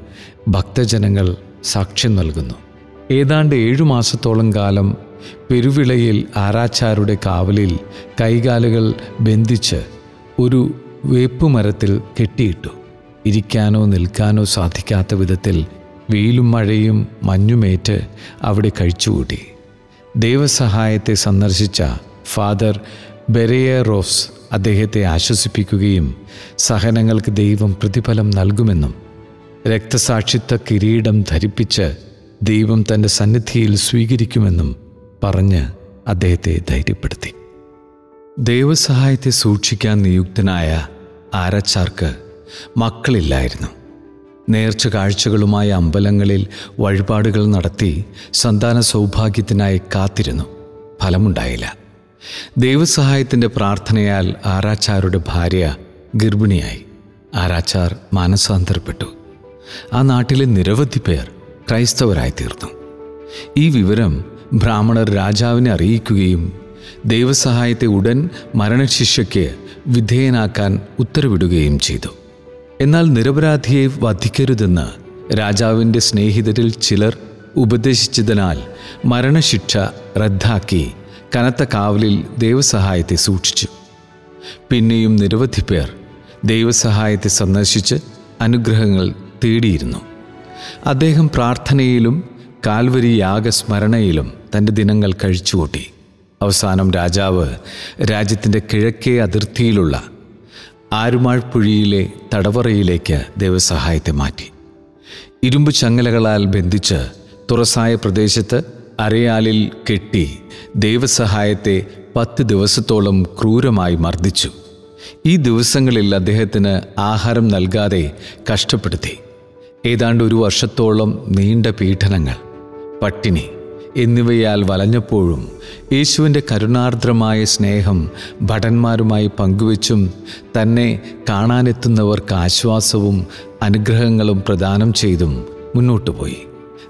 ഭക്തജനങ്ങൾ സാക്ഷ്യം നൽകുന്നു. ഏതാണ്ട് ഏഴു മാസത്തോളം കാലം പെരുവിളയിൽ ആരാച്ചാരുടെ കാവലിൽ കൈകാലുകൾ ബന്ധിച്ച് ഒരു വേപ്പുമരത്തിൽ കെട്ടിയിട്ടു. ഇരിക്കാനോ നിൽക്കാനോ സാധിക്കാത്ത വിധത്തിൽ വെയിലും മഴയും മഞ്ഞുമേറ്റ് അവിടെ കഴിച്ചുകൂട്ടി. ദൈവസഹായത്തെ സന്ദർശിച്ച ഫാദർ ബെരയറോസ് അദ്ദേഹത്തെ ആശ്വസിപ്പിക്കുകയും സഹനങ്ങൾക്ക് ദൈവം പ്രതിഫലം നൽകുമെന്നും രക്തസാക്ഷിത്വ കിരീടം ധരിപ്പിച്ച് ദൈവം തന്റെ സന്നിധിയിൽ സ്വീകരിക്കുമെന്നും പറഞ്ഞ് അദ്ദേഹത്തെ ധൈര്യപ്പെടുത്തി. ദൈവസഹായത്തെ സൂക്ഷിക്കാൻ നിയുക്തനായ ആരച്ചാർക്ക് മക്കളില്ലായിരുന്നു. നേർച്ച കാഴ്ചകളുമായ അമ്പലങ്ങളിൽ വഴിപാടുകൾ നടത്തി സന്താന സൗഭാഗ്യത്തിനായി കാത്തിരുന്നു. ഫലമുണ്ടായില്ല. ദൈവസഹായത്തിന്റെ പ്രാർത്ഥനയാൽ ആരാച്ചാരുടെ ഭാര്യ ഗർഭിണിയായി. ആരാച്ചാർ മാനസാന്തരപ്പെട്ടു. ആ നാട്ടിലെ നിരവധി പേർ ക്രൈസ്തവരായി തീർന്നു. ഈ വിവരം ബ്രാഹ്മണർ രാജാവിനെ അറിയിക്കുകയും ദൈവസഹായത്തെ ഉടൻ മരണശിക്ഷയ്ക്ക് വിധേയനാക്കാൻ ഉത്തരവിടുകയും ചെയ്തു. എന്നാൽ നിരപരാധിയെ വധിക്കരുതെന്ന് രാജാവിന്റെ സ്നേഹിതരിൽ ചിലർ ഉപദേശിച്ചതിനാൽ മരണശിക്ഷ റദ്ദാക്കി കനത്ത കാവലിൽ ദൈവസഹായത്തെ സൂക്ഷിച്ചു. പിന്നെയും നിരവധി പേർ ദൈവസഹായത്തെ സന്ദർശിച്ച് അനുഗ്രഹങ്ങൾ തേടിയിരുന്നു. അദ്ദേഹം പ്രാർത്ഥനയിലും കാൽവരി യാഗസ്മരണയിലും തന്റെ ദിനങ്ങൾ കഴിച്ചുകൂട്ടി. അവസാനം രാജാവ് രാജ്യത്തിന്റെ കിഴക്കേ അതിർത്തിയിലുള്ള ആരുമാഴ്പുഴിയിലെ തടവറയിലേക്ക് ദൈവസഹായത്തെ മാറ്റി. ഇരുമ്പ് ചങ്ങലകളാൽ ബന്ധിച്ച് തുറസായ പ്രദേശത്ത് അരയാലിൽ കെട്ടി ദൈവസഹായത്തെ പത്ത് ദിവസത്തോളം ക്രൂരമായി മർദ്ദിച്ചു. ഈ ദിവസങ്ങളിൽ അദ്ദേഹത്തിന് ആഹാരം നൽകാതെ കഷ്ടപ്പെടുത്തി. ഏതാണ്ട് ഒരു വർഷത്തോളം നീണ്ട പീഡനങ്ങൾ പട്ടിണി എന്നിവയാൽ വലഞ്ഞപ്പോഴും യേശുവിന്റെ കരുണാർദ്രമായ സ്നേഹം ഭടന്മാരുമായി പങ്കുവച്ചും തന്നെ കാണാനെത്തുന്നവർക്ക് ആശ്വാസവും അനുഗ്രഹങ്ങളും പ്രദാനം ചെയ്തും മുന്നോട്ടു പോയി.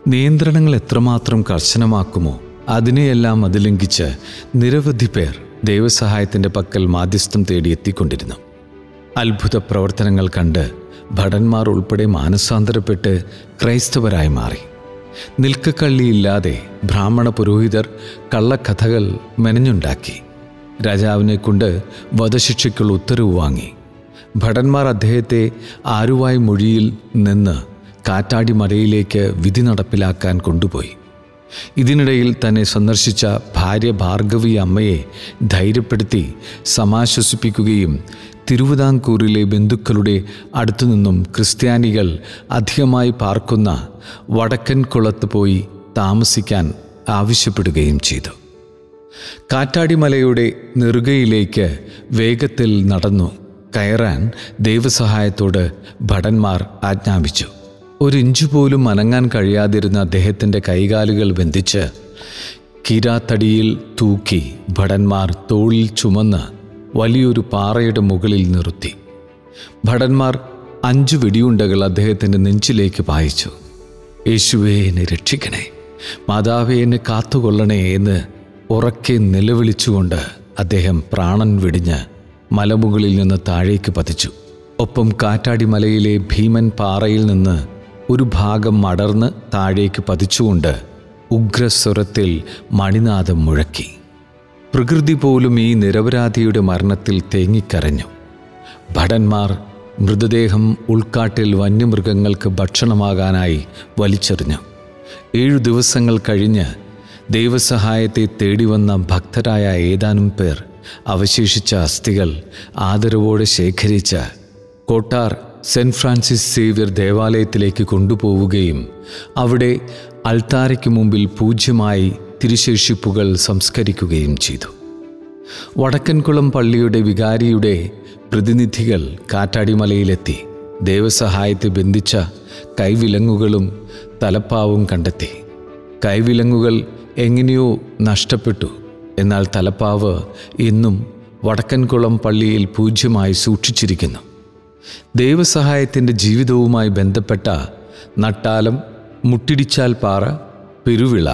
നിയന്ത്രണങ്ങൾ എത്രമാത്രം കർശനമാക്കുമോ അതിനെയെല്ലാം അതിലംഘിച്ച് നിരവധി പേർ ദൈവസഹായത്തിന്റെ പക്കൽ മാധ്യസ്ഥം തേടി എത്തിക്കൊണ്ടിരുന്നു. അത്ഭുത പ്രവർത്തനങ്ങൾ കണ്ട് ഭടന്മാർ ഉൾപ്പെടെ മാനസാന്തരപ്പെട്ട് ക്രൈസ്തവരായി മാറി. നിൽക്കക്കള്ളിയില്ലാതെ ബ്രാഹ്മണ പുരോഹിതർ കള്ളക്കഥകൾ മെനഞ്ഞുണ്ടാക്കി. രാജാവിനെ കൊണ്ട് വധശിക്ഷയ്ക്കുള്ള ഉത്തരവ് വാങ്ങി. ഭടന്മാർ അദ്ദേഹത്തെ ആരുവായ് മൊഴിയിൽ നിന്ന് കാറ്റാടി മലയിലേക്ക് വിധി നടപ്പിലാക്കാൻ കൊണ്ടുപോയി. ഇതിനിടയിൽ തന്നെ സന്ദർശിച്ച ഭാര്യ ഭാർഗവി അമ്മയെ ധൈര്യപ്പെടുത്തി സമാശ്വസിപ്പിക്കുകയും തിരുവിതാംകൂറിലെ ബന്ധുക്കളുടെ അടുത്തുനിന്നും ക്രിസ്ത്യാനികൾ അധികമായി പാർക്കുന്ന വടക്കൻ കുളത്ത് പോയി താമസിക്കാൻ ആവശ്യപ്പെടുകയും ചെയ്തു. കാറ്റാടിമലയുടെ നെറുകയിലേക്ക് വേഗത്തിൽ നടന്നു കയറാൻ ദൈവസഹായത്തോട് ഭടന്മാർ ആജ്ഞാപിച്ചു. ഒരു പോലും അനങ്ങാൻ കഴിയാതിരുന്ന അദ്ദേഹത്തിന്റെ കൈകാലുകൾ ബന്ധിച്ച് കിരാത്തടിയിൽ തൂക്കി ഭടന്മാർ തോളിൽ ചുമന്ന് വലിയൊരു പാറയുടെ മുകളിൽ നിർത്തി. ഭടന്മാർ അഞ്ചു വെടിയുണ്ടകൾ അദ്ദേഹത്തിന്റെ നെഞ്ചിലേക്ക് പായിച്ചു. യേശുവേ എന്നെ രക്ഷിക്കണേ. മാതാവേ എന്നെ കാത്തുകൊള്ളണേ എന്ന് ഉറക്കെ നിലവിളിച്ചുകൊണ്ട് അദ്ദേഹം പ്രാണൻ വെടിഞ്ഞ് മലമുകളിൽ നിന്ന് താഴേക്ക് പതിച്ചു. ഒപ്പം കാറ്റാടി മലയിലെ ഭീമൻ പാറയിൽ നിന്ന് ഒരു ഭാഗം മടർന്ന് താഴേക്ക് പതിച്ചുകൊണ്ട് ഉഗ്രസ്വരത്തിൽ മണിനാഥം മുഴക്കി. പ്രകൃതി പോലും ഈ നിരപരാധിയുടെ മരണത്തിൽ തേങ്ങിക്കരഞ്ഞു. ഭടന്മാർ മൃതദേഹം ഉൾക്കാട്ടിൽ വന്യമൃഗങ്ങൾക്ക് ഭക്ഷണമാകാനായി വലിച്ചെറിഞ്ഞു. ഏഴു ദിവസങ്ങൾ കഴിഞ്ഞ് ദൈവസഹായത്തെ തേടിവന്ന ഭക്തരായ ഏതാനും പേർ അവശേഷിച്ച അസ്ഥികൾ ആദരവോടെ ശേഖരിച്ച് കോട്ടാർ സെന്റ് ഫ്രാൻസിസ് സേവ്യർ ദേവാലയത്തിലേക്ക് കൊണ്ടുപോവുകയും അവിടെ അൾത്താരയ്ക്ക് മുമ്പിൽ പൂജ്യമായി തിരുശേഷിപ്പുകൾ സംസ്കരിക്കുകയും ചെയ്തു. വടക്കൻകുളം പള്ളിയുടെ വികാരിയുടെ പ്രതിനിധികൾ കാറ്റാടിമലയിലെത്തി ദേവസഹായത്തെ ബന്ധിച്ച കൈവിലങ്ങുകളും തലപ്പാവും കണ്ടെത്തി. കൈവിലങ്ങുകൾ എങ്ങനെയോ നഷ്ടപ്പെട്ടു. എന്നാൽ തലപ്പാവ് ഇന്നും വടക്കൻകുളം പള്ളിയിൽ പൂജ്യമായി സൂക്ഷിച്ചിരിക്കുന്നു. ദൈവസഹായത്തിന്റെ ജീവിതവുമായി ബന്ധപ്പെട്ട Nattalam Muttidichal Parai Peruvilai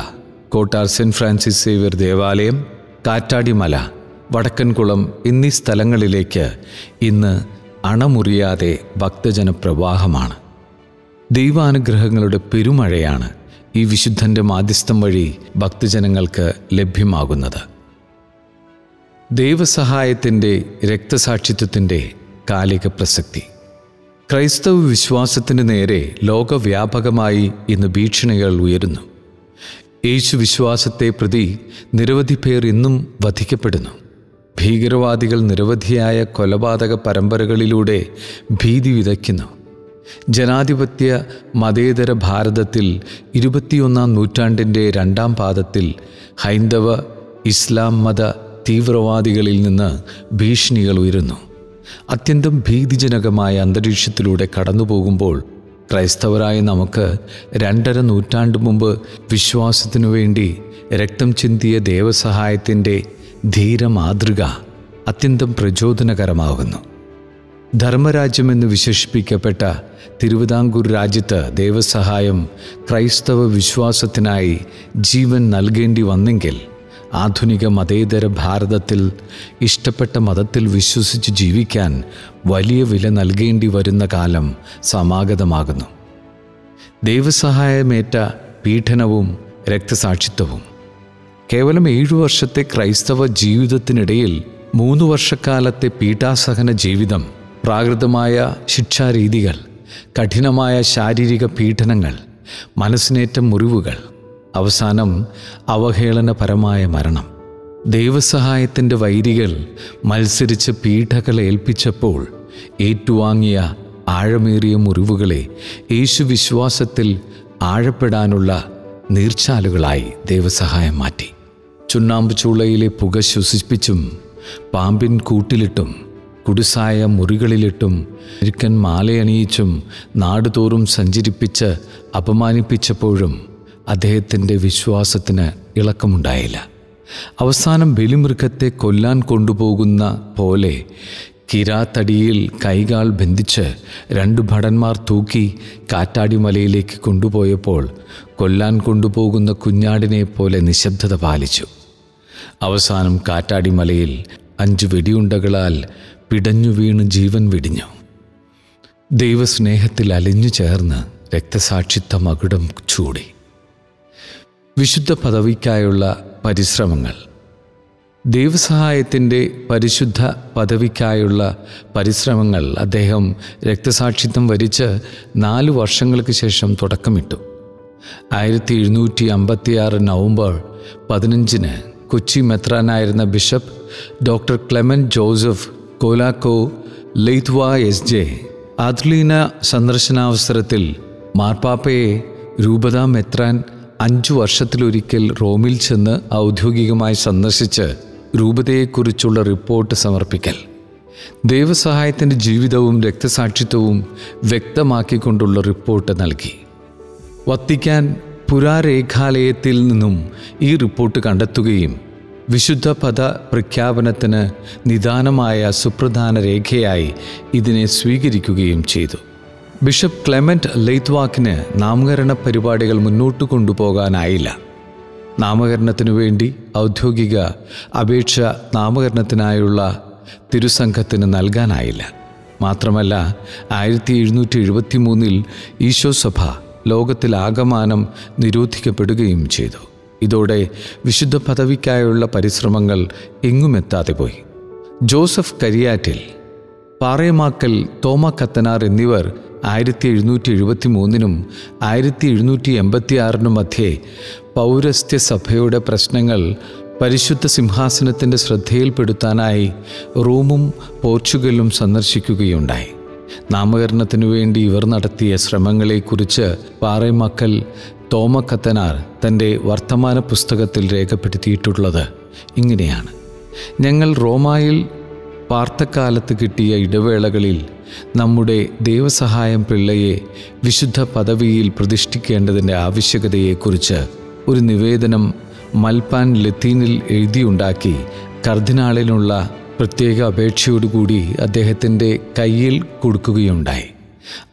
Kottar Saint Francis Xavier ദേവാലയം കാറ്റാടിമല വടക്കൻകുളം എന്നീ സ്ഥലങ്ങളിലേക്ക് ഇന്ന് അണമുറിയാതെ ഭക്തജന പ്രവാഹമാണ് ദൈവാനുഗ്രഹങ്ങളുടെ പെരുമഴയാണ് ഈ വിശുദ്ധന്റെ മാധ്യസ്ഥം വഴി ഭക്തജനങ്ങൾക്ക് ലഭ്യമാകുന്നത്. ദൈവസഹായത്തിന്റെ രക്തസാക്ഷിത്വത്തിന്റെ കാലിക പ്രസക്തി. ക്രൈസ്തവ വിശ്വാസത്തിന് നേരെ ലോകവ്യാപകമായി ഇന്ന് ഭീഷണികൾ ഉയരുന്നു. യേശു വിശ്വാസത്തെ പ്രതി നിരവധി പേർ ഇന്നും വധിക്കപ്പെടുന്നു. ഭീകരവാദികൾ നിരവധിയായ കൊലപാതക പരമ്പരകളിലൂടെ ഭീതി വിതയ്ക്കുന്നു. ജനാധിപത്യ മതേതര ഭാരതത്തിൽ ഇരുപത്തിയൊന്നാം നൂറ്റാണ്ടിന്റെ രണ്ടാം പാദത്തിൽ ഹൈന്ദവ ഇസ്ലാം മത തീവ്രവാദികളിൽ നിന്ന് ഭീഷണികൾ ഉയരുന്നു. അത്യന്തം ഭീതിജനകമായ അന്തരീക്ഷത്തിലൂടെ കടന്നുപോകുമ്പോൾ ക്രൈസ്തവരായ നമുക്ക് രണ്ടര നൂറ്റാണ്ട് മുമ്പ് വിശ്വാസത്തിനു വേണ്ടി രക്തം ചിന്തിയ ദേവസഹായത്തിന്റെ ധീര മാതൃക അത്യന്തം പ്രചോദനകരമാകുന്നു. ധർമ്മരാജ്യമെന്ന് വിശേഷിപ്പിക്കപ്പെട്ട തിരുവിതാംകൂർ രാജ്യത്ത് ദേവസഹായം ക്രൈസ്തവ വിശ്വാസത്തിനായി ജീവൻ നൽകേണ്ടി വന്നെങ്കിൽ ആധുനിക മതേതര ഭാരതത്തിൽ ഇഷ്ടപ്പെട്ട മതത്തിൽ വിശ്വസിച്ച് ജീവിക്കാൻ വലിയ വില നൽകേണ്ടി വരുന്ന കാലം സമാഗതമാകുന്നു. ദൈവസഹായമേറ്റ പീഡനവും രക്തസാക്ഷിത്വവും. കേവലം ഏഴു വർഷത്തെ ക്രൈസ്തവ ജീവിതത്തിനിടയിൽ മൂന്ന് വർഷക്കാലത്തെ പീഠാസഹന ജീവിതം പ്രാകൃതമായ ശിക്ഷാരീതികൾ കഠിനമായ ശാരീരിക പീഡനങ്ങൾ മനസ്സിനേറ്റ മുറിവുകൾ അവസാനം അവഹേളനപരമായ മരണം. ദൈവസഹായത്തിന്റെ വൈരികൾ മത്സരിച്ച് പീഠകൾ ഏൽപ്പിച്ചപ്പോൾ ഏറ്റുവാങ്ങിയ ആഴമേറിയ മുറിവുകളെ യേശു വിശ്വാസത്തിൽ ആഴപ്പെടാനുള്ള നീർച്ചാലുകളായി ദൈവസഹായം മാറ്റി. ചുണ്ണാമ്പ് ചൂളയിലെ പുക ശ്വസിപ്പിച്ചും പാമ്പിൻ കൂട്ടിലിട്ടും കുടിസായ മുറികളിലിട്ടും ഇരിക്കൻ മാലയണിയിച്ചും നാടുതോറും സഞ്ചരിപ്പിച്ച് അപമാനിപ്പിച്ചപ്പോഴും അദ്ദേഹത്തിന്റെ വിശ്വാസത്തിന് ഇളക്കമുണ്ടായില്ല. അവസാനം ബലിമൃഗത്തെ കൊല്ലാൻ കൊണ്ടുപോകുന്ന പോലെ കിരാത്തടിയിൽ കൈകാൽ ബന്ധിച്ച് രണ്ട് ഭടന്മാർ തൂക്കി കാറ്റാടി മലയിലേക്ക് കൊണ്ടുപോയപ്പോൾ കൊല്ലാൻ കൊണ്ടുപോകുന്ന കുഞ്ഞാടിനെ പോലെ നിശബ്ദത പാലിച്ചു. അവസാനം കാറ്റാടി മലയിൽ അഞ്ച് വെടിയുണ്ടകളാൽ പിടഞ്ഞു വീണ് ജീവൻ വെടിഞ്ഞു. ദൈവസ്നേഹത്തിൽ അലിഞ്ഞു ചേർന്ന് രക്തസാക്ഷിത്വ മകുടം ചൂടി. വിശുദ്ധ പദവിക്കായുള്ള പരിശ്രമങ്ങൾ. ദൈവസഹായത്തിന്റെ പരിശുദ്ധ പദവിക്കായുള്ള പരിശ്രമങ്ങൾ അദ്ദേഹം രക്തസാക്ഷിത്വം വരിച്ച് നാല് വർഷങ്ങൾക്ക് ശേഷം തുടക്കമിട്ടു. ആയിരത്തി എഴുന്നൂറ്റി അമ്പത്തിയാറ് നവംബർ പതിനഞ്ചിന് Kochi മെത്രാനായിരുന്ന bishop doctor Clement Joseph Colaco Leitao S J ആദ്ലീന സന്ദർശനാവസരത്തിൽ മാർപ്പാപ്പയെ രൂപതാ മെത്രാൻ അഞ്ചു വർഷത്തിലൊരിക്കൽ റോമിൽ ചെന്ന് ഔദ്യോഗികമായി സന്ദർശിച്ച് രൂപതയെക്കുറിച്ചുള്ള റിപ്പോർട്ട് സമർപ്പിക്കൽ. ദൈവസഹായത്തിന്റെ ജീവിതവും രക്തസാക്ഷിത്വവും വ്യക്തമാക്കിക്കൊണ്ടുള്ള റിപ്പോർട്ട് നൽകി. വത്തിക്കാൻ പുരാരേഖാലയത്തിൽ നിന്നും ഈ റിപ്പോർട്ട് കണ്ടെത്തുകയും വിശുദ്ധ പദ പ്രഖ്യാപനത്തിന് നിദാനമായ സുപ്രധാന രേഖയായി ഇതിനെ സ്വീകരിക്കുകയും ചെയ്തു. ബിഷപ്പ് ക്ലെമന്റ് ലെയ്ത്വാക്കിന് നാമകരണ പരിപാടികൾ മുന്നോട്ട് കൊണ്ടുപോകാനായില്ല. നാമകരണത്തിനു വേണ്ടി ഔദ്യോഗിക അപേക്ഷ നാമകരണത്തിനായുള്ള തിരുസംഘത്തിന് നൽകാനായില്ല. മാത്രമല്ല ആയിരത്തി എഴുന്നൂറ്റി എഴുപത്തി മൂന്നിൽ ഈശോസഭ ലോകത്തിലാകമാനം നിരോധിക്കപ്പെടുകയും ചെയ്തു. ഇതോടെ വിശുദ്ധ പദവിക്കായുള്ള പരിശ്രമങ്ങൾ എങ്ങുമെത്താതെ പോയി. ജോസഫ് കരിയാറ്റിൽ പാറയമാക്കൽ തോമ കത്തനാർ എന്നിവർ ആയിരത്തി എഴുന്നൂറ്റി എഴുപത്തി മൂന്നിനും ആയിരത്തി എഴുന്നൂറ്റി എൺപത്തി ആറിനും മധ്യേ പൗരസ്ത്യ സഭയുടെ പ്രശ്നങ്ങൾ പരിശുദ്ധ സിംഹാസനത്തിന്റെ ശ്രദ്ധയിൽപ്പെടുത്താനായി റോമും പോർച്ചുഗലും സന്ദർശിക്കുകയുണ്ടായി. നാമകരണത്തിനു വേണ്ടി ഇവർ നടത്തിയ ശ്രമങ്ങളെക്കുറിച്ച് പാറയമക്കൽ തോമക്കത്തനാർ തന്റെ വർത്തമാന പുസ്തകത്തിൽ രേഖപ്പെടുത്തിയിട്ടുള്ളത് ഇങ്ങനെയാണ്. ഞങ്ങൾ റോമായിൽ പാർത്തക്കാലത്ത് കിട്ടിയ ഇടവേളകളിൽ നമ്മുടെ ദൈവസഹായം പിള്ളയെ വിശുദ്ധ പദവിയിൽ പ്രതിഷ്ഠിക്കേണ്ടതിന്റെ ആവശ്യകതയെക്കുറിച്ച് ഒരു നിവേദനം മൽപാൻ ലത്തീനിൽ എഴുതിയുണ്ടാക്കി കർദിനാളിനുള്ള പ്രത്യേക അപേക്ഷയോടുകൂടി അദ്ദേഹത്തിന്റെ കയ്യിൽ കൊടുക്കുകയുണ്ടായി.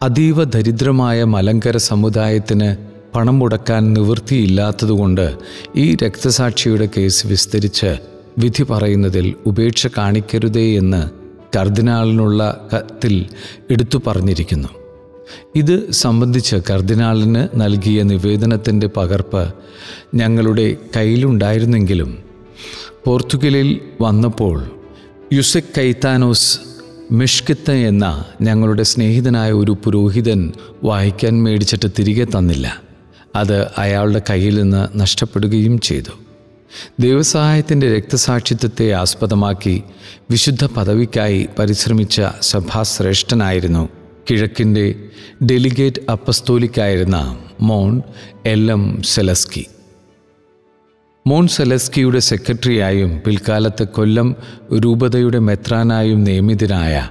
അതീവ ദരിദ്രമായ മലങ്കര സമുദായത്തിന് പണം മുടക്കാൻ നിവൃത്തിയില്ലാത്തതുകൊണ്ട് ഈ രക്തസാക്ഷിയുടെ കേസ് വിസ്തരിച്ച് വിധി പറയുന്നതിൽ ഉപേക്ഷ കാണിക്കരുതേ എന്ന് കർദിനാളിനുള്ള കത്തിൽ എടുത്തു പറഞ്ഞിരിക്കുന്നു. ഇത് സംബന്ധിച്ച് കർദിനാളിന് നൽകിയ നിവേദനത്തിന്റെ പകർപ്പ് ഞങ്ങളുടെ കയ്യിലുണ്ടായിരുന്നെങ്കിലും പോർത്തുഗലിൽ വന്നപ്പോൾ യുസെക് കൈത്താനോസ് മിഷ്കിത്ത എന്ന ഞങ്ങളുടെ സ്നേഹിതനായ ഒരു പുരോഹിതൻ വായിക്കാൻ മേടിച്ചിട്ട് തിരികെ തന്നില്ല. അത് അയാളുടെ കയ്യിൽ നിന്ന് നഷ്ടപ്പെടുകയും ചെയ്തു. ദൈവസഹായത്തിന്റെ രക്തസാക്ഷിത്വത്തെ ആസ്പദമാക്കി വിശുദ്ധ പദവിക്കായി പരിശ്രമിച്ച സഭാശ്രേഷ്ഠനായിരുന്നു. കിഴക്കിന്റെ delegate അപ്പസ്തോലിക്കായിരുന്ന Mon L. M. Zaleski. Mon സെലസ്കിയുടെ സെക്രട്ടറിയായും പിൽക്കാലത്ത് കൊല്ലം രൂപതയുടെ മെത്രാനായും നിയമിതനായ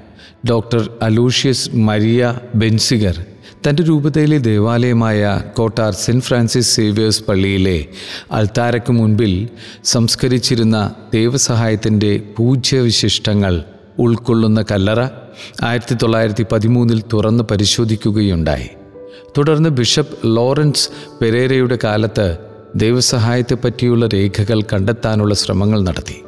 ഡോക്ടർ അലൂഷ്യസ് മരിയ ബെൻസിഗർ തന്റെ രൂപതയിലെ ദേവാലയമായ കോട്ടാർ സെന്റ് ഫ്രാൻസിസ് സേവിയേഴ്സ് പള്ളിയിലെ അൾത്താരയ്ക്ക് മുൻപിൽ സംസ്കരിച്ചിരുന്ന ദൈവസഹായത്തിന്റെ പൂജ്യവിശിഷ്ടങ്ങൾ ഉൾക്കൊള്ളുന്ന കല്ലറ ആയിരത്തി തൊള്ളായിരത്തി പതിമൂന്നിൽ തുറന്ന് പരിശോധിക്കുകയുണ്ടായി. തുടർന്ന് ബിഷപ്പ് ലോറൻസ് പെരേരയുടെ കാലത്ത് ദൈവസഹായത്തെപ്പറ്റിയുള്ള രേഖകൾ കണ്ടെത്താനുള്ള ശ്രമങ്ങൾ നടത്തി.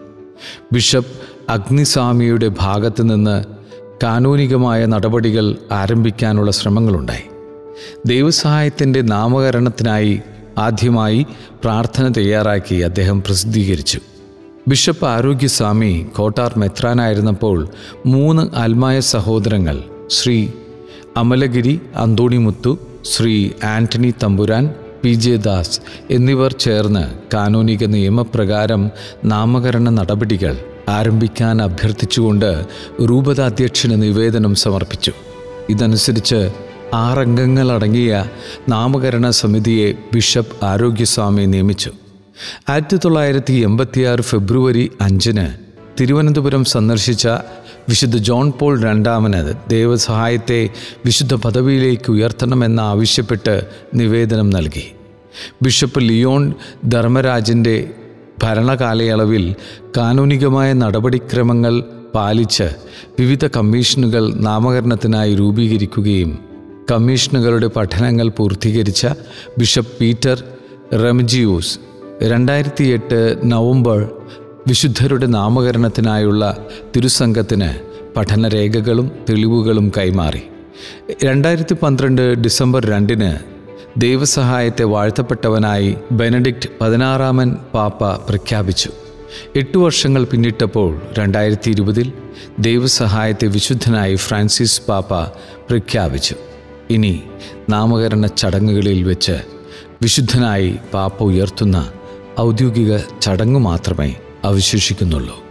ബിഷപ്പ് അഗ്നിസ്വാമിയുടെ ഭാഗത്തു നിന്ന് കാനൂനികമായ നടപടികൾ ആരംഭിക്കാനുള്ള ശ്രമങ്ങളുണ്ടായി. ദൈവസഹായത്തിന്റെ നാമകരണത്തിനായി ആദ്യമായി പ്രാർത്ഥന തയ്യാറാക്കി അദ്ദേഹം പ്രസിദ്ധീകരിച്ചു. ബിഷപ്പ് ആരോഗ്യസ്വാമി കോട്ടാർ മെത്രാനായിരുന്നപ്പോൾ മൂന്ന് ആത്മായ സഹോദരങ്ങൾ ശ്രീ അമലഗിരി അന്തോണിമുത്തു ശ്രീ ആന്റണി തമ്പുരാൻ പി ജെ ദാസ് എന്നിവർ ചേർന്ന് കാനൂനിക നിയമപ്രകാരം നാമകരണ നടപടികൾ ആരംഭിക്കാൻ അഭ്യർത്ഥിച്ചുകൊണ്ട് രൂപതാധ്യക്ഷന് നിവേദനം സമർപ്പിച്ചു. ഇതനുസരിച്ച് ആറംഗങ്ങളടങ്ങിയ നാമകരണ സമിതിയെ ബിഷപ്പ് ആരോഗ്യസ്വാമി നിയമിച്ചു. ആയിരത്തി തൊള്ളായിരത്തി എൺപത്തിയാറ് ഫെബ്രുവരി അഞ്ചിന് തിരുവനന്തപുരം സന്ദർശിച്ച വിശുദ്ധ ജോൺ പോൾ രണ്ടാമന് ദൈവസഹായത്തെ വിശുദ്ധ പദവിയിലേക്ക് ഉയർത്തണമെന്ന് ആവശ്യപ്പെട്ട് നിവേദനം നൽകി. ബിഷപ്പ് ലിയോൺ ധർമ്മരാജിന്റെ ഭരണകാലയളവിൽ കാനൂനികമായ നടപടിക്രമങ്ങൾ പാലിച്ച് വിവിധ കമ്മീഷനുകൾ നാമകരണത്തിനായി രൂപീകരിക്കുകയും കമ്മീഷനുകളുടെ പഠനങ്ങൾ പൂർത്തീകരിച്ച ബിഷപ്പ് പീറ്റർ റെംജിയൂസ് രണ്ടായിരത്തി എട്ട് നവംബർ വിശുദ്ധരുടെ നാമകരണത്തിനായുള്ള തിരുസംഘത്തിന് പഠനരേഖകളും തെളിവുകളും കൈമാറി. രണ്ടായിരത്തി പന്ത്രണ്ട് ഡിസംബർ രണ്ടിന് ദൈവസഹായത്തെ വാഴ്ത്തപ്പെട്ടവനായി ബെനഡിക്റ്റ് പതിനാറാമൻ പാപ്പ പ്രഖ്യാപിച്ചു. എട്ടു വർഷങ്ങൾ പിന്നിട്ടപ്പോൾ രണ്ടായിരത്തി ഇരുപതിൽ ദൈവസഹായത്തെ വിശുദ്ധനായി ഫ്രാൻസിസ് പാപ്പ പ്രഖ്യാപിച്ചു. ഇനി നാമകരണ ചടങ്ങുകളിൽ വെച്ച് വിശുദ്ധനായി പാപ്പ ഉയർത്തുന്ന ഔദ്യോഗിക ചടങ്ങ് മാത്രമേ അവശേഷിക്കുന്നുള്ളൂ.